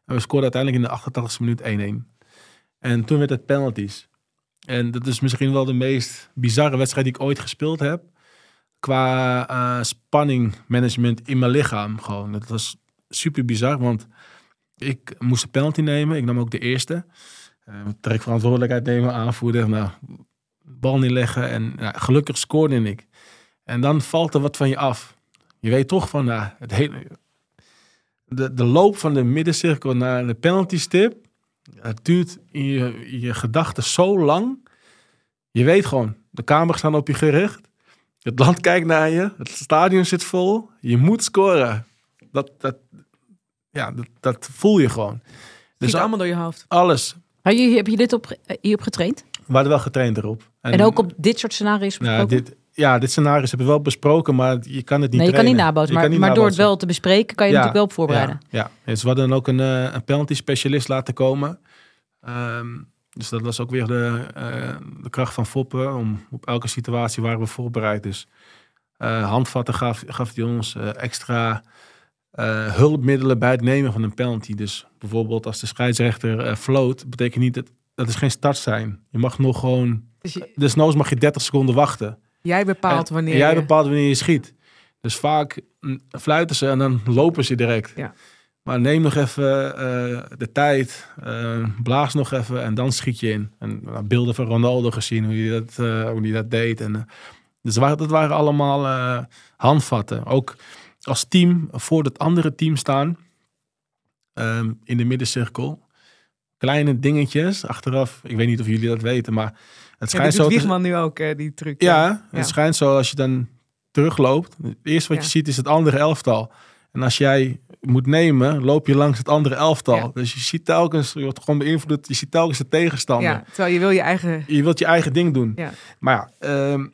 En we scoorden uiteindelijk in de 88e minuut 1-1. En toen werd het penalties. En dat is misschien wel de meest bizarre wedstrijd die ik ooit gespeeld heb. Qua eh, spanning management in mijn lichaam gewoon. Dat was super bizar, want ik moest een penalty nemen. Ik nam ook de eerste. Uh, trek verantwoordelijkheid nemen, aanvoerder. Nou, bal neerleggen en gelukkig scoorde ik. En dan valt er wat van je af. Je weet toch van nou, het hele, de, de loop van de middencirkel naar de penalty stip. Het duurt in je, je gedachten zo lang. Je weet gewoon, de camera's staan op je gericht. Het land kijkt naar je. Het stadion zit vol. Je moet scoren. Dat, dat, ja, dat, dat voel je gewoon. Dus allemaal door je hoofd. Alles. Maar je, heb je dit op, hierop getraind? We hadden wel getraind erop. En, ook op dit soort scenario's nou, besproken? dit, ja, dit scenario hebben we wel besproken, maar je kan het niet nee, je kan niet nabootsen. Maar, niet maar door het wel te bespreken, kan je Ja, natuurlijk wel op voorbereiden. Ja, ja. Dus we hadden dan ook een, eh, een penalty specialist laten komen. Ehm, dus dat was ook weer de, eh, de kracht van Foppen. Om, op elke situatie waren we voorbereid. Dus handvatten gaf, gaf hij ons eh, extra hulpmiddelen bij het nemen van een penalty. Dus bijvoorbeeld als de scheidsrechter floot, betekent niet dat dat is geen start zijn. Je mag nog gewoon, Dus je- noods mag je 30 seconden wachten. jij bepaalt En wanneer Jij bepaalt wanneer je schiet. Dus vaak mm, fluiten ze en dan lopen ze direct. Ja. Maar neem nog even eh, de tijd, eh, blaas nog even en dan schiet je in. En nou, beelden van Ronaldo gezien, hoe hij dat, eh, hoe die dat deed. En, dus wa- dat waren allemaal handvatten. Ook als team voor het andere team staan ehm, in de middencirkel. Kleine dingetjes achteraf. Ik weet niet of jullie dat weten, maar het Ja, schijnt dat zo te Wiegman nu ook, die truc. ja, Ja. het schijnt zo als je dan terugloopt. Het eerste wat Ja. je ziet is het andere elftal. En als jij moet nemen, loop je langs het andere elftal. Ja. Dus je ziet telkens, je wordt gewoon beïnvloed, je ziet telkens de tegenstander. Ja, terwijl je wil je eigen... Je wilt je eigen ding doen. Ja. Maar ja, ehm,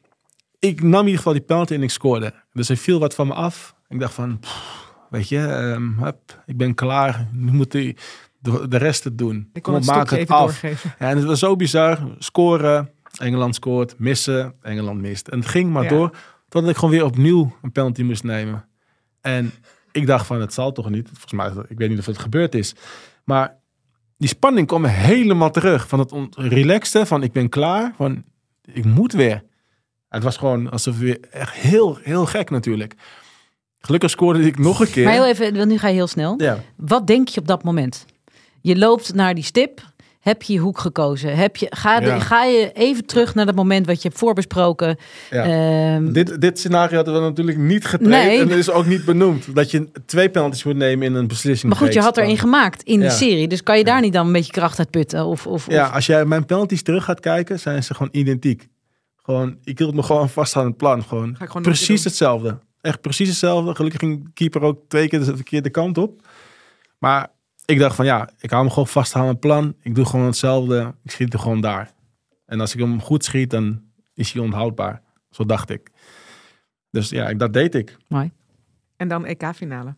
ik nam in ieder geval die penalty en ik scoorde. Dus er viel wat van me af. Ik dacht van, pff, weet je, ehm, hup, ik ben klaar. Nu moet die, de, de rest het doen. Ik kon het maak het even af. doorgeven. Ja, en het was zo bizar. Scoren, Engeland scoort, missen, Engeland mist. En het ging maar door totdat ik gewoon weer opnieuw een penalty moest nemen. En ik dacht van, het zal toch niet. Volgens mij, ik weet niet of het gebeurd is. Maar die spanning kwam helemaal terug. Van het relaxte, van ik ben klaar, van ik moet weer. Het was gewoon alsof weer echt heel, heel gek natuurlijk. Gelukkig scoorde ik nog een keer. Maar heel even, want nu ga je heel snel. Ja. Wat denk je op dat moment? Je loopt naar die stip. Heb je je hoek gekozen? Heb je, ga, de- Ja. ga je even terug naar dat moment wat je hebt voorbesproken? Ja. Ehm, Dit, dit scenario hadden we natuurlijk niet getraind. Nee. En is ook niet benoemd. Dat je twee penalties moet nemen in een beslissing. maar goed, je had er één gemaakt in Ja. de serie. Dus kan je daar niet dan een beetje kracht uit putten? Of, of, Ja, of- als jij mijn penalties terug gaat kijken, zijn ze gewoon identiek. Gewoon, ik hield me gewoon vast aan het plan. Gewoon, precies hetzelfde. Echt precies hetzelfde. Gelukkig ging de keeper ook twee keer de verkeerde kant op. Maar ik dacht van ja, ik hou me gewoon vast aan mijn plan. Ik doe gewoon hetzelfde. Ik schiet er gewoon daar. En als ik hem goed schiet, dan is hij onhoudbaar. Zo dacht ik. Dus ja, ik- dat deed ik. Mooi. En dan EK-finale.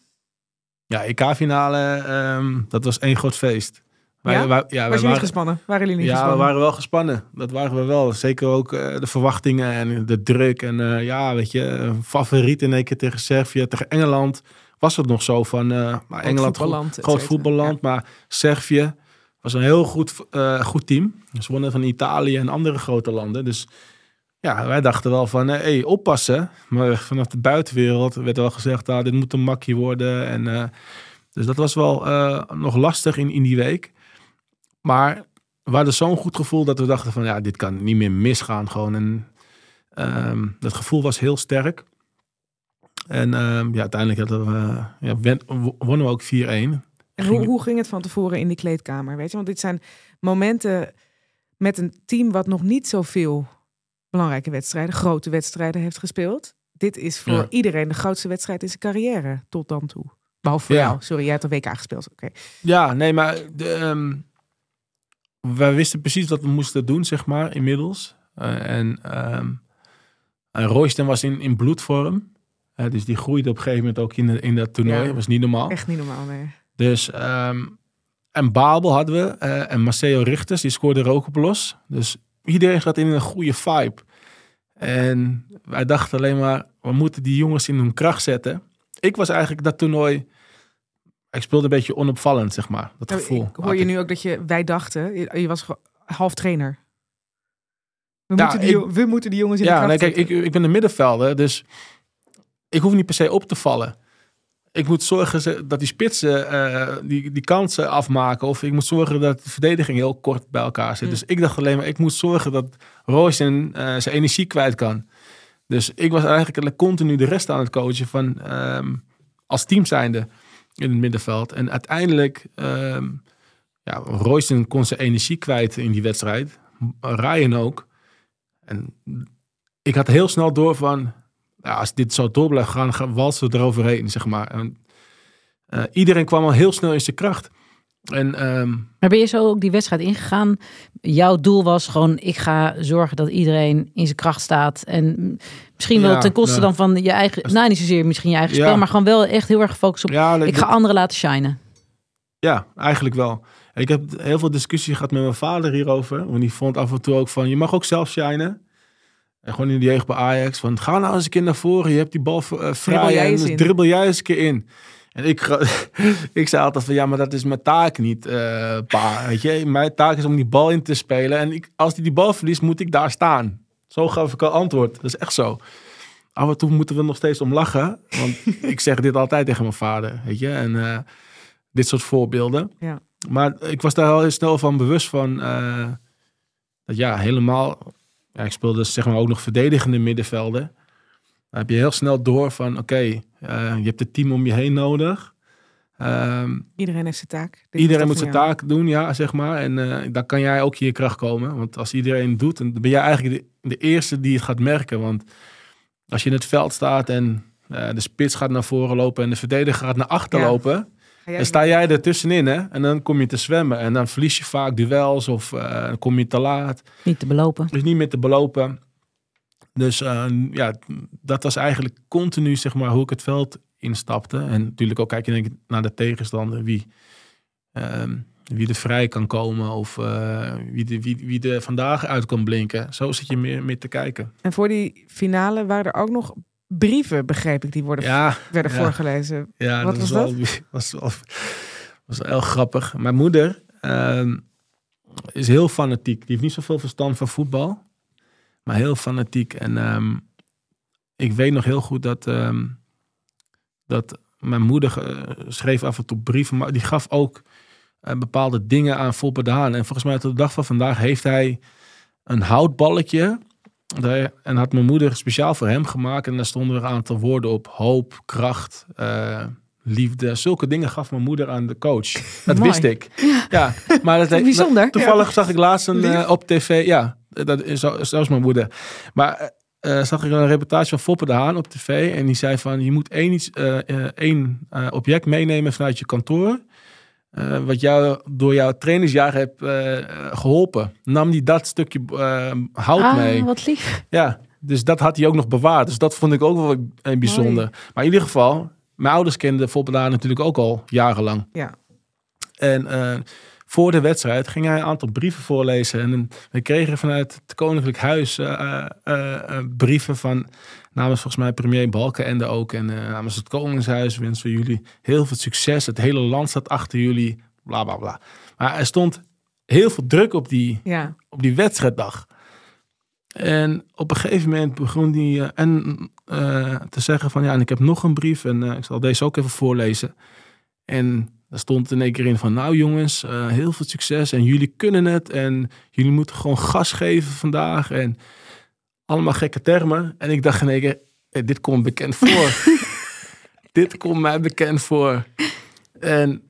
Ja, EK-finale, ehm, dat was één groot feest. Wij, Ja? wij- ja, Was wij je niet waren- gespannen? Waren jullie niet Ja, we gespannen? waren wel gespannen. Dat waren we wel. Zeker ook eh, de verwachtingen en de druk. En eh, ja, weet je, favoriet in één keer tegen Servië, tegen Engeland. Was het nog zo van, eh maar Engeland, voetballand, groot voetballand. Maar Servië was een heel goed, eh, goed team. Ze wonnen van Italië en andere grote landen. Dus ja, wij dachten wel van, hé, hey, oppassen. Maar vanaf de buitenwereld werd wel gezegd, ah, dit moet een makkie worden. En, eh, dus dat was wel eh, nog lastig in, in die week. Maar we hadden zo'n goed gevoel dat we dachten van, ja, dit kan niet meer misgaan gewoon. En ehm, dat gevoel was heel sterk. En ehm, ja, uiteindelijk hadden we, ja, wen- wonnen we ook 4-1. En hoe, hoe ging het van tevoren in die kleedkamer? Weet je, want dit zijn momenten met een team wat nog niet zoveel belangrijke wedstrijden, grote wedstrijden heeft gespeeld. Dit is voor Ja. iedereen de grootste wedstrijd in zijn carrière tot dan toe. Behalve voor Ja. jou. Sorry, jij hebt een WK gespeeld. Oké. Ja, nee, maar de, ehm, wij wisten precies wat we moesten doen, zeg maar, inmiddels. Eh, en ehm en Royston was in, in bloedvorm. Dus die groeide op een gegeven moment ook in, de- in dat toernooi. Ja. Dat was niet normaal. Echt niet normaal, nee. Dus, ehm, en Babel hadden we. eh, en Maceo Richters, die scoorde er ook op los. Dus iedereen gaat in een goede vibe. En wij dachten alleen maar, we moeten die jongens in hun kracht zetten. Ik was eigenlijk dat toernooi... Ik speelde een beetje onopvallend, zeg maar. Dat Nou, gevoel. ik hoor je ik. nu ook dat je, wij dachten, je, je was half trainer. We, Ja, moeten die, ik- we moeten die jongens in de Ja, kracht nee, kijk, ik, zetten. ik ben de middenvelder, dus ik hoef niet per se op te vallen. Ik moet zorgen dat die spitsen eh, die, die kansen afmaken. Of ik moet zorgen dat de verdediging heel kort bij elkaar zit. Mm. Dus ik dacht alleen maar, ik moet zorgen dat Royce zijn energie kwijt kan. Dus ik was eigenlijk continu de rest aan het coachen van ehm, als team zijnde in het middenveld. En uiteindelijk, ehm ja, Royce kon zijn energie kwijt in die wedstrijd. Ryan ook. En ik had heel snel door van, ja, als dit zo door blijft gaan, gaan walsen we eroverheen, zeg maar. En, eh, iedereen kwam al heel snel in zijn kracht. En ehm, Maar ben je zo ook die wedstrijd ingegaan? Jouw doel was gewoon, ik ga zorgen dat iedereen in zijn kracht staat. En misschien wel Ja, ten koste ja. dan van je eigen, nou niet zozeer misschien je eigen Ja. spel, maar gewoon wel echt heel erg gefocust op, ja, ik ga anderen laten shinen. ja, eigenlijk wel. Ik heb heel veel discussie gehad met mijn vader hierover. Want die vond af en toe ook van, je mag ook zelf shinen. En gewoon in de jeugd bij Ajax. Van, ga nou eens een keer naar voren. Je hebt die bal eh, vrij en dus dribbel jij eens een keer in. En ik, ik zei altijd van, ja, maar dat is mijn taak niet, pa. Weet je, mijn taak is om die bal in te spelen. En ik, als hij die bal verliest, moet ik daar staan. Zo gaf ik al antwoord. Dat is echt zo. Af en toe moeten we nog steeds om lachen. Want ik zeg dit altijd tegen mijn vader, weet je. En eh, dit soort voorbeelden. Ja. Maar ik was daar al heel snel van bewust van. dat ja, helemaal... Ja, ik speelde zeg maar ook nog verdedigende middenvelden. Dan heb je heel snel door van, oké, eh, je hebt het team om je heen nodig. Ehm, Iedereen heeft zijn taak. Dit iedereen moet zijn jou. taak doen, ja, zeg maar. En eh dan kan jij ook in je kracht komen. Want als iedereen doet, dan ben jij eigenlijk de, de eerste die het gaat merken. Want als je in het veld staat en eh, de spits gaat naar voren lopen en de verdediger gaat naar achter Ja. lopen. Dan sta jij er tussenin, hè? En dan kom je te zwemmen. En dan verlies je vaak duels of eh, kom je te laat. Niet te belopen. Dus niet meer te belopen. Dus eh, ja, dat was eigenlijk continu, zeg maar, hoe ik het veld instapte. En natuurlijk ook kijk je denk ik, naar de tegenstander. Wie, ehm, wie er vrij kan komen of eh, wie, de, wie, wie er vandaag uit kan blinken. Zo zit je meer, meer te kijken. En voor die finale waren er ook nog brieven, begreep ik, die worden, Ja, werden ja. voorgelezen. Ja, Wat dat was wel, was, wel, was wel heel grappig. Mijn moeder ehm, is heel fanatiek. Die heeft niet zoveel verstand van voetbal, maar heel fanatiek. En ehm, ik weet nog heel goed dat, ehm, dat mijn moeder eh, schreef af en toe brieven, maar die gaf ook eh, bepaalde dingen aan Foppe de Haan. En volgens mij tot de dag van vandaag heeft hij een houtballetje. En had mijn moeder speciaal voor hem gemaakt. En daar stonden er een aantal woorden op. Hoop, kracht, eh, liefde. Zulke dingen gaf mijn moeder aan de coach. Dat wist ik. Ja, maar dat, Bijzonder. Toevallig zag ik laatst een, eh, op tv. Ja, dat is zelfs mijn moeder. Maar eh, zag ik een reportage van Foppe de Haan op tv. En die zei van, je moet één, iets, één object meenemen vanuit je kantoor. Eh, wat jou door jouw trainersjaar hebt eh, geholpen. Nam die dat stukje eh, hout ah, mee. wat lief. Ja, dus dat had hij ook nog bewaard. Dus dat vond ik ook wel bijzonder. Maar in ieder geval, mijn ouders kenden Haan natuurlijk ook al jarenlang. Ja. En voor de wedstrijd ging hij een aantal brieven voorlezen. En we kregen vanuit het Koninklijk Huis brieven van namens volgens mij premier Balkenende ook. En eh, namens het Koningshuis wensen we jullie heel veel succes. Het hele land staat achter jullie. Bla bla bla. Maar er stond heel veel druk op die, Ja. op die wedstrijddag. En op een gegeven moment begon hij eh, en, eh, te zeggen van ja, en ik heb nog een brief en ik zal deze ook even voorlezen. En daar stond in één keer in van nou jongens, heel veel succes en jullie kunnen het en jullie moeten gewoon gas geven vandaag en allemaal gekke termen. En ik dacht in één keer, eh, dit komt bekend voor. dit komt mij bekend voor. En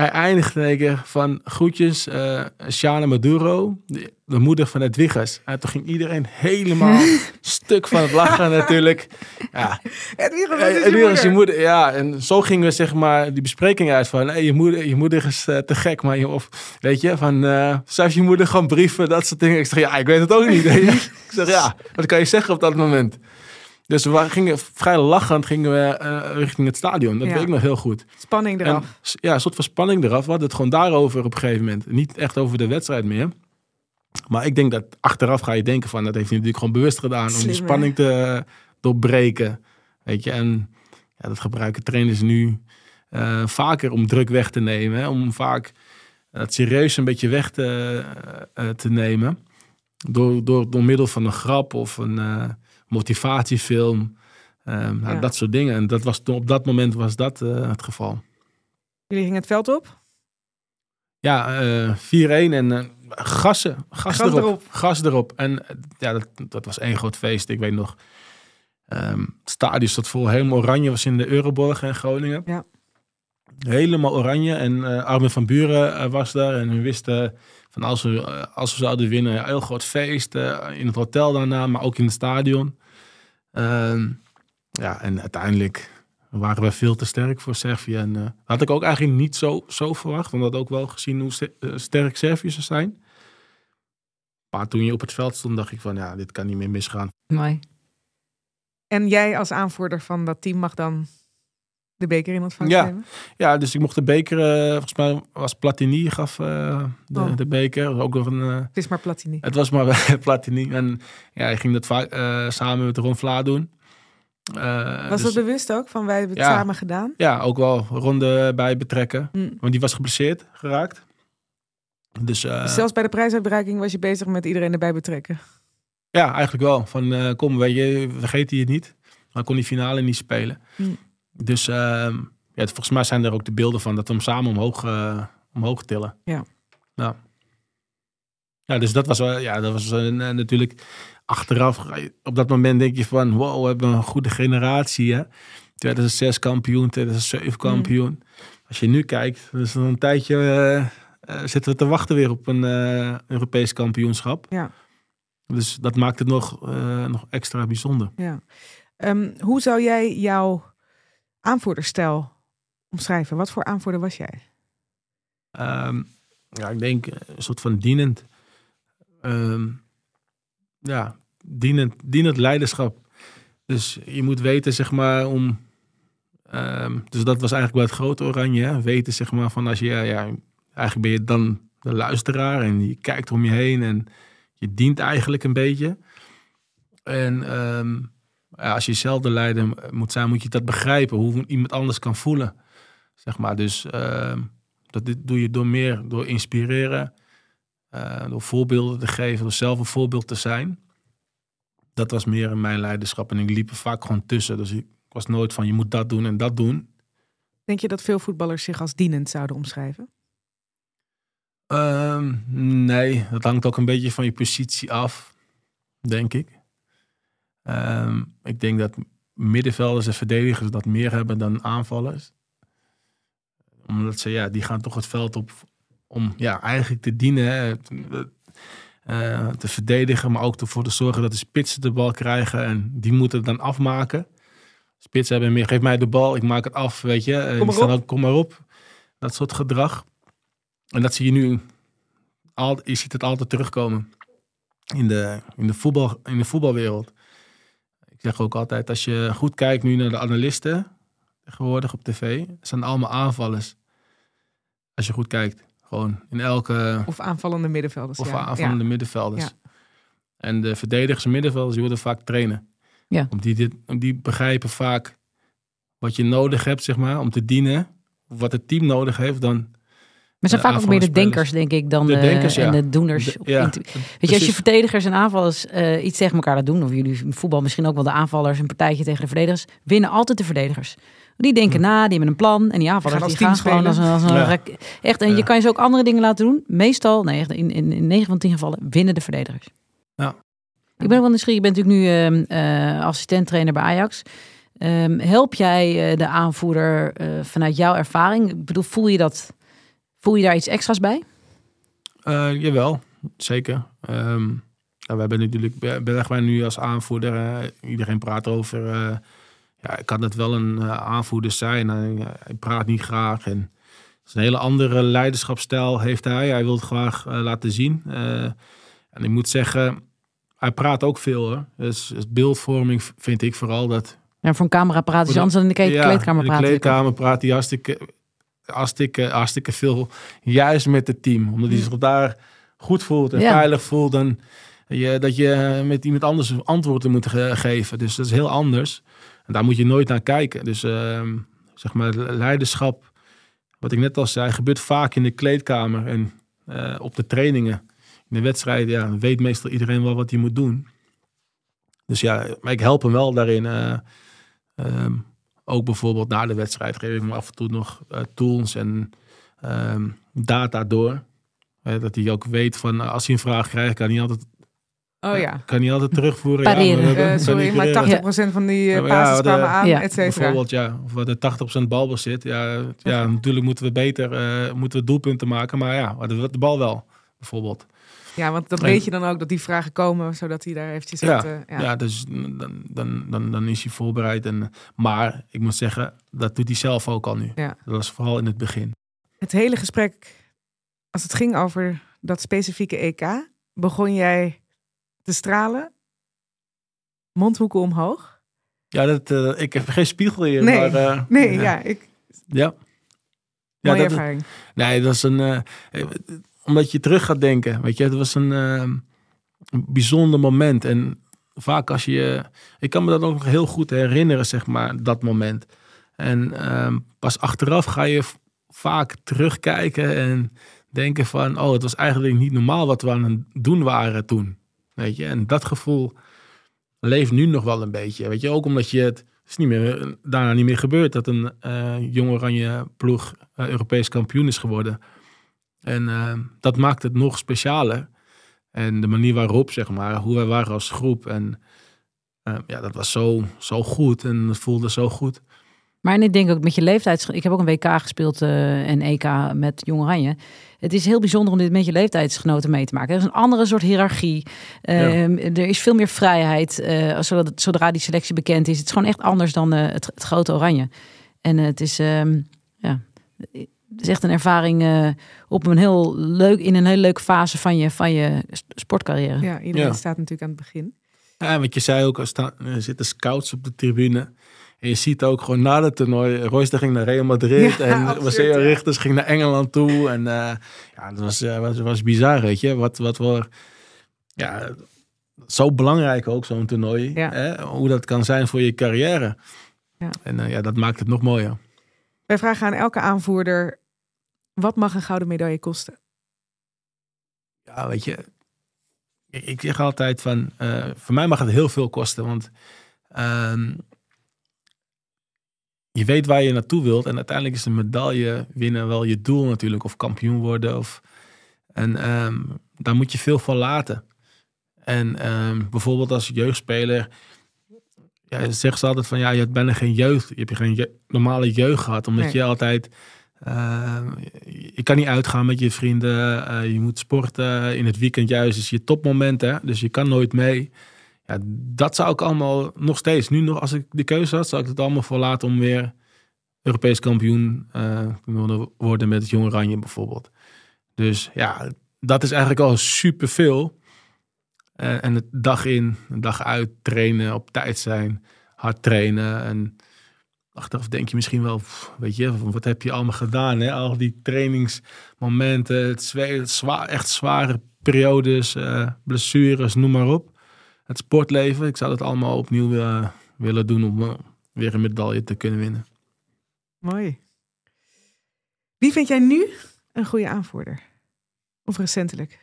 hij eindigde in één keer van groetjes, eh Shana Maduro, de, de moeder van het Wiggers. En toen ging iedereen helemaal stuk van het lachen natuurlijk. Ja, wat en, is je moeder? ja, en zo gingen we zeg maar die bespreking uit van, hey, je moeder, je moeder is eh, te gek, maar je, of weet je, van, eh schrijf je moeder gewoon brieven, dat soort dingen. Ik zeg, ja, ik weet het ook niet. ik zeg, ja, wat kan je zeggen op dat moment? Dus we gingen vrij lachend gingen we eh, richting het stadion. Dat Ja. weet ik nog heel goed. Spanning eraf. ja, een soort van spanning eraf. We hadden het gewoon daarover op een gegeven moment. Niet echt over de wedstrijd meer. Maar ik denk dat achteraf ga je denken van... dat heeft hij natuurlijk gewoon bewust gedaan... om die spanning te eh, doorbreken. Weet je, en ja, dat gebruiken trainers nu eh, vaker om druk weg te nemen. Hè? Om vaak het serieus een beetje weg te, te nemen. Door, door, door middel van een grap of een motivatiefilm. Nou, Ja. Dat soort dingen. En dat was, toen- op dat moment was dat eh, het geval. Jullie gingen het veld op? Ja, eh 4-1 en eh, gassen. Gas, Gas erop, erop. Gas erop. En ja, dat, dat was één groot feest. Ik weet nog, ehm, het stadion stond vol. Helemaal oranje was in de Euroborg in Groningen. Ja. Helemaal oranje. En Armin van Buren was daar. En we wisten van als we, eh, als we zouden winnen, een heel groot feest. eh, in het hotel daarna, maar ook in het stadion. Ehm, ja, en uiteindelijk waren we veel te sterk voor Servië. En eh, had ik ook eigenlijk niet zo, zo verwacht. Want had ook wel gezien hoe st- sterk Servië zou zijn. Maar toen je op het veld stond, dacht ik van ja, dit kan niet meer misgaan. Mooi. En jij als aanvoerder van dat team mag dan de beker in ontvangst Ja. nemen? Ja, dus ik mocht de beker, eh, volgens mij was Platini gaf eh, de, Oh. de beker. Ook nog een, eh, Het is maar Platini. het was maar Platini. En ja, hij ging dat vaak samen met Ron Vlaar doen. Was dus- dat bewust ook? Van wij hebben het Ja. samen gedaan? Ja, ook wel ronde bij betrekken. Hm. Want die was geblesseerd geraakt. Dus eh, Zelfs bij de prijsuitreiking was je bezig met iedereen erbij betrekken. ja, eigenlijk wel. Van kom, weet je, vergeet hij het niet. Maar kon die finale niet spelen. Hm. Dus ehm, ja, volgens mij zijn er ook de beelden van dat we hem samen omhoog, eh, omhoog tillen. Ja. ja. Ja, dus dat was, ja, dat was eh, natuurlijk achteraf. je- Op dat moment denk je van, wow, we hebben een goede generatie. Hè? 2006 kampioen, 2007 kampioen. Als je nu kijkt, dus een tijdje eh, eh, zitten we te wachten weer op een eh, Europees kampioenschap. Ja. Dus dat maakt het nog, eh, nog extra bijzonder. Ja. Ehm, hoe zou jij jouw aanvoerderstijl omschrijven? Wat voor aanvoerder was jij? Ehm, ja, ik denk een soort van dienend. Ehm, ja, dienend, dienend leiderschap. Dus je moet weten, zeg maar, om. ehm, dus dat was eigenlijk bij het grote oranje. Hè? Weten, zeg maar, van als je. Ja, ja, eigenlijk ben je dan de luisteraar en je kijkt om je heen en je dient eigenlijk een beetje. En als je zelf de leider moet zijn, moet je dat begrijpen. Hoe iemand anders kan voelen. Zeg maar. Dus ehm, dat doe je door meer, door inspireren. eh, door voorbeelden te geven, door zelf een voorbeeld te zijn. Dat was meer in mijn leiderschap. En ik liep er vaak gewoon tussen. Dus ik was nooit van je moet dat doen en dat doen. Denk je dat veel voetballers zich als dienend zouden omschrijven? Ehm, nee, dat hangt ook een beetje van je positie af, denk ik. Ehm, ik denk dat middenvelders en verdedigers dat meer hebben dan aanvallers. Omdat ze, ja, die gaan toch het veld op om ja, eigenlijk te dienen. Hè. Eh, te verdedigen, maar ook ervoor te zorgen dat de spitsen de bal krijgen. En die moeten het dan afmaken. Spitsen hebben meer, geef mij de bal, ik maak het af, weet je. En Kom maar staan ook, kom maar op. Dat soort gedrag. En dat zie je nu, al, je ziet het altijd terugkomen in de, in de, voetbal, in de voetbalwereld. Ik zeg ook altijd, als je goed kijkt nu naar de analisten, tegenwoordig op tv, het zijn allemaal aanvallers. Als je goed kijkt, gewoon in elke, Of aanvallende middenvelders? of ja. aanvallende middenvelders. Ja. En de verdedigers en middenvelders, die worden vaak trainen. Ja. Om die, dit, om die begrijpen vaak wat je nodig hebt, zeg maar, om te dienen. Wat het team nodig heeft, dan Maar zijn De vaak ook meer de denkers, denk ik, dan De de, denkers, en de doeners. De- ja, Weet je, als je verdedigers en aanvallers eh, iets tegen elkaar laat doen, of jullie voetbal misschien ook wel de aanvallers een partijtje tegen de verdedigers, winnen altijd de verdedigers. Die denken na, die hebben een plan en die aanvallers Gaan die gaan gewoon als een, als een Ja. echt. En Ja. je kan je ze ook andere dingen laten doen. Meestal, nee, echt in, in, in 9 van 10 gevallen winnen de verdedigers. Ja. Ik ben ook wel nieuwsgierig. Je bent natuurlijk nu eh assistent-trainer bij Ajax. Ehm, help jij eh, de aanvoerder eh, vanuit jouw ervaring? Ik bedoel, voel je dat? Voel je daar iets extra's bij? Eh, jawel, zeker. Ehm, we hebben natuurlijk Be- Bergwijn nu als aanvoerder. eh, iedereen praat over. eh, ja, kan het wel een aanvoerder zijn? Hij, hij praat niet graag. En het is een hele andere leiderschapsstijl heeft hij. Hij wil het graag laten zien. En ik moet zeggen, hij praat ook veel hoor. Dus, dus beeldvorming vind ik vooral dat Ja, voor een camera-apparaat is Voor de- anders dan in de kleedkamer in de kleedkamer praat hij hartstikke, hartstikke, hartstikke veel. Juist met het team. Omdat hij zich daar goed voelt en Ja. veilig voelt. En je, dat je met iemand anders antwoorden moet ge- geven. Dus dat is heel anders. En daar moet je nooit naar kijken. Dus ehm, zeg maar leiderschap. Wat ik net al zei, gebeurt vaak in de kleedkamer. En eh, op de trainingen. In de wedstrijden ja, weet meestal iedereen wel wat hij moet doen. Dus ja, maar ik help hem wel daarin. eh, Ehm, ook bijvoorbeeld na de wedstrijd geef ik hem af en toe nog eh, tools en ehm, data door. Eh, dat hij ook weet van eh, als hij een vraag krijgt, kan hij altijd, Oh ja. kan hij altijd terugvoeren. Pareren. Eh, kan sorry, maar pareren. 80% van die Ja, uh, ja, basis aan, Ja, et cetera. Bijvoorbeeld, ja. Of wat de 80% balbezit. Ja, ja, natuurlijk moeten we beter eh, moeten we doelpunten maken. Maar ja, we hadden de bal wel, bijvoorbeeld. Ja, want dat weet je dan ook, dat die vragen komen, zodat hij daar eventjes Ja, eh, ja. ja. dus dan, dan, dan, dan is hij voorbereid. En, maar ik moet zeggen, dat doet hij zelf ook al nu. Ja. Dat was vooral in het begin. Het hele gesprek, als het ging over dat specifieke EK, begon jij te stralen, mondhoeken omhoog. Ja, dat, eh, ik heb geen spiegel hier. Nee, maar, eh, Nee, ja, ik, Ja. Ja, mooie dat, ervaring. nee, dat is een. Omdat je terug gaat denken. Weet je, het was een, eh, een bijzonder moment. En vaak als je. Ik kan me dat ook nog heel goed herinneren, zeg maar, dat moment. En ehm, pas achteraf ga je vaak terugkijken en denken van, oh, het was eigenlijk niet normaal wat we aan het doen waren toen. Weet je, en dat gevoel leeft nu nog wel een beetje. Weet je, ook omdat je het, het is niet meer, daarna niet meer gebeurd dat een eh jong oranje ploeg eh, Europees kampioen is geworden. En eh, dat maakt het nog specialer. En de manier waarop, zeg maar, hoe wij waren als groep. En eh, ja, dat was zo, zo goed en het voelde zo goed. Maar ik denk ook met je leeftijd. Ik heb ook een WK gespeeld uh, en EK met Jong Oranje. Het is heel bijzonder om dit met je leeftijdsgenoten mee te maken. Er is een andere soort hiërarchie. Ehm, er is veel meer vrijheid uh, zodra, zodra, die selectie bekend is. Het is gewoon echt anders dan het, het, grote Oranje. En het is, um, ja, is echt een ervaring op een heel leuk, in een hele leuke fase van je, van je sportcarrière. Ja, iedereen staat natuurlijk aan het begin. Ja, wat je zei ook, er, staan, er zitten scouts op de tribune. En je ziet ook gewoon na het toernooi, Royster ging naar Real Madrid en Marcelo ja. Richters ging naar Engeland toe. En uh, ja, dat was, uh, was, was bizar, weet je. Wat, wat voor, ja, zo belangrijk ook zo'n toernooi. Ja. Hè? Hoe dat kan zijn voor je carrière. Ja. En uh, ja, dat maakt het nog mooier. Wij vragen aan elke aanvoerder, wat mag een gouden medaille kosten? Ja, weet je, ik zeg altijd van, voor mij mag het heel veel kosten, want ehm, je weet waar je naartoe wilt. En uiteindelijk is een medaille winnen wel je doel natuurlijk. Of kampioen worden. Of, en um, daar moet je veel van laten. En um, bijvoorbeeld als jeugdspeler. Ja, zeggen ze altijd van ja, je hebt bijna geen jeugd. Je hebt geen je normale jeugd gehad. Omdat je altijd. Uh, je kan niet uitgaan met je vrienden. Uh, je moet sporten. In het weekend juist is je topmoment. Hè? Dus je kan nooit mee. Ja, dat zou ik allemaal nog steeds. Nu nog, als ik de keuze had, zou ik het allemaal voor laten om weer Europees kampioen te worden met het Jong Oranje bijvoorbeeld. Dus ja, dat is eigenlijk al superveel. Uh, en het dag in, dag uit trainen, op tijd zijn, hard trainen. En achteraf denk je misschien wel, weet je, wat heb je allemaal gedaan? Hè? Al die trainingsmomenten, het, zwaar, echt zware periodes, uh, blessures, noem maar op het sportleven. Ik zou het allemaal opnieuw uh, willen doen om uh, weer een medaille te kunnen winnen. Mooi. Wie vind jij nu een goede aanvoerder? Of recentelijk?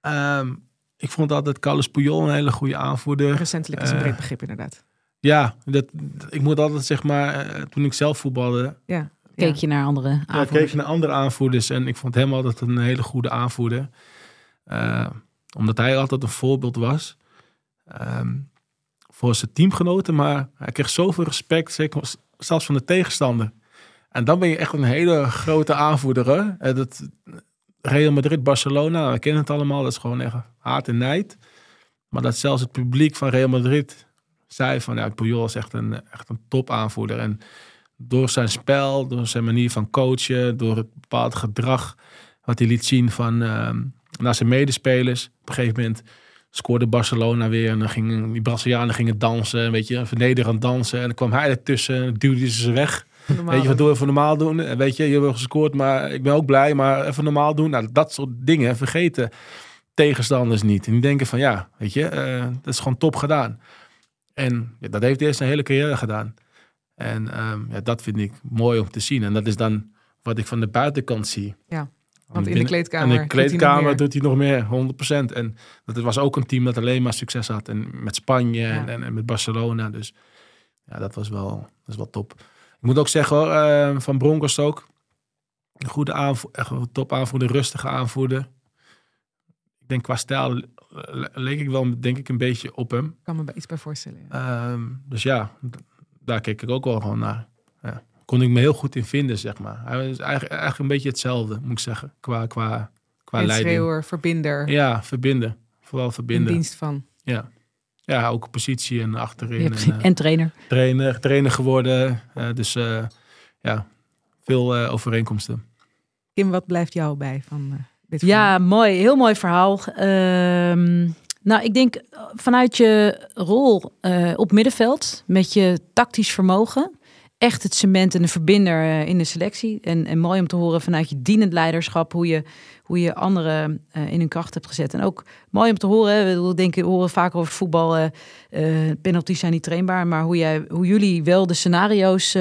Um, ik vond altijd Carlos Puyol een hele goede aanvoerder. Recentelijk is een breed begrip inderdaad. Ja, dat, ik moet altijd zeg maar, toen ik zelf voetbalde... Ja. Keek je naar andere aanvoerders? Ja, keek je naar andere aanvoerders. En ik vond hem altijd een hele goede aanvoerder. Uh, omdat hij altijd een voorbeeld was. Um, voor zijn teamgenoten, maar hij kreeg zoveel respect, zeker zelfs van de tegenstander. En dan ben je echt een hele grote aanvoerder. Hè? Dat, Real Madrid, Barcelona, we kennen het allemaal, dat is gewoon echt haat en nijd. Maar dat zelfs het publiek van Real Madrid zei van, ja, Puyol is echt een, echt een top aanvoerder. En door zijn spel, door zijn manier van coachen, door het bepaald gedrag wat hij liet zien van, uh, naar zijn medespelers. Op een gegeven moment scoorde Barcelona weer. En dan gingen die Brazilianen gingen dansen, weet je, vernederend dansen. En dan kwam hij ertussen en duwde ze ze weg. weet je, wat doe even normaal doen? En weet je, je hebt gescoord, maar ik ben ook blij, maar even normaal doen. Nou, dat soort dingen vergeten tegenstanders niet. En die denken van, ja, weet je, uh, dat is gewoon top gedaan. En ja, dat heeft hij zijn hele carrière gedaan. En um, ja, dat vind ik mooi om te zien. En dat is dan wat ik van de buitenkant zie. Ja. Want in de kleedkamer, in de kleedkamer doet hij nog meer, 100%. En dat was ook een team dat alleen maar succes had. En met Spanje en, en, met Barcelona. Dus ja, dat was wel, dat is wel top. Ik moet ook zeggen hoor, uh, van Broncos ook. Een goede aanvoerder, echt een top aanvoerder, rustige aanvoerder. Ik denk qua stijl leek ik wel, denk ik, een beetje op hem. Ik kan me iets bij voorstellen. Ja. Um, dus ja, daar keek ik ook wel gewoon naar. Ja kon ik me heel goed in vinden, zeg maar. Hij is eigenlijk, eigenlijk een beetje hetzelfde, moet ik zeggen, qua, qua, qua leiding. Schreeuwer, verbinder. Ja, verbinden. Vooral verbinden. In dienst van. Ja. Ja, ook positie en achterin. En, uh, en, trainer. Trainer, trainer geworden. Uh, dus uh, ja, veel overeenkomsten. Kim, wat blijft jou bij van dit verhaal? Ja, mooi. Heel mooi verhaal. Ehm, nou, ik denk vanuit je rol op middenveld met je tactisch vermogen echt het cement en de verbinder eh, in de selectie. En, en mooi om te horen vanuit je dienend leiderschap hoe je, hoe je anderen uh, in hun kracht hebt gezet. En ook mooi om te horen, we denken, we horen vaak over voetbal, penalties zijn niet trainbaar, maar hoe, jij, hoe jullie wel de scenario's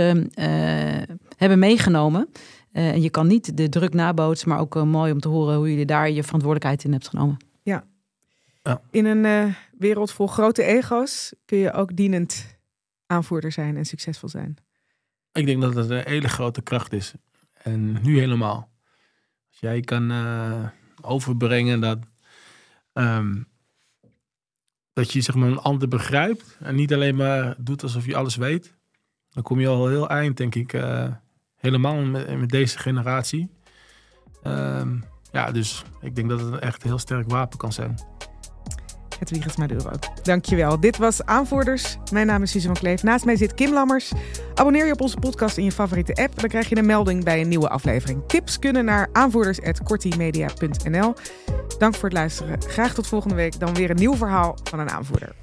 hebben meegenomen. En je kan niet de druk nabootsen, maar ook mooi om te horen hoe jullie daar je verantwoordelijkheid in hebt genomen. Ja. ja. In een wereld vol grote ego's kun je ook dienend aanvoerder zijn en succesvol zijn. Ik denk dat het een hele grote kracht is. En nu helemaal. Als jij kan uh, overbrengen dat, um, dat je zeg maar, een ander begrijpt. En niet alleen maar doet alsof je alles weet. dan kom je al heel eind, denk ik. eh, helemaal met, deze generatie. Ehm, ja, dus ik denk dat het een echt heel sterk wapen kan zijn. Hedwiges Maduro. Dankjewel. Dit was Aanvoerders. Mijn naam is van Kleef. Naast mij zit Kim Lammers. Abonneer je op onze podcast in je favoriete app. Dan krijg je een melding bij een nieuwe aflevering. Tips kunnen naar aanvoerders.kortimedia.nl. Dank voor het luisteren. Graag tot volgende week. Dan weer een nieuw verhaal van een aanvoerder.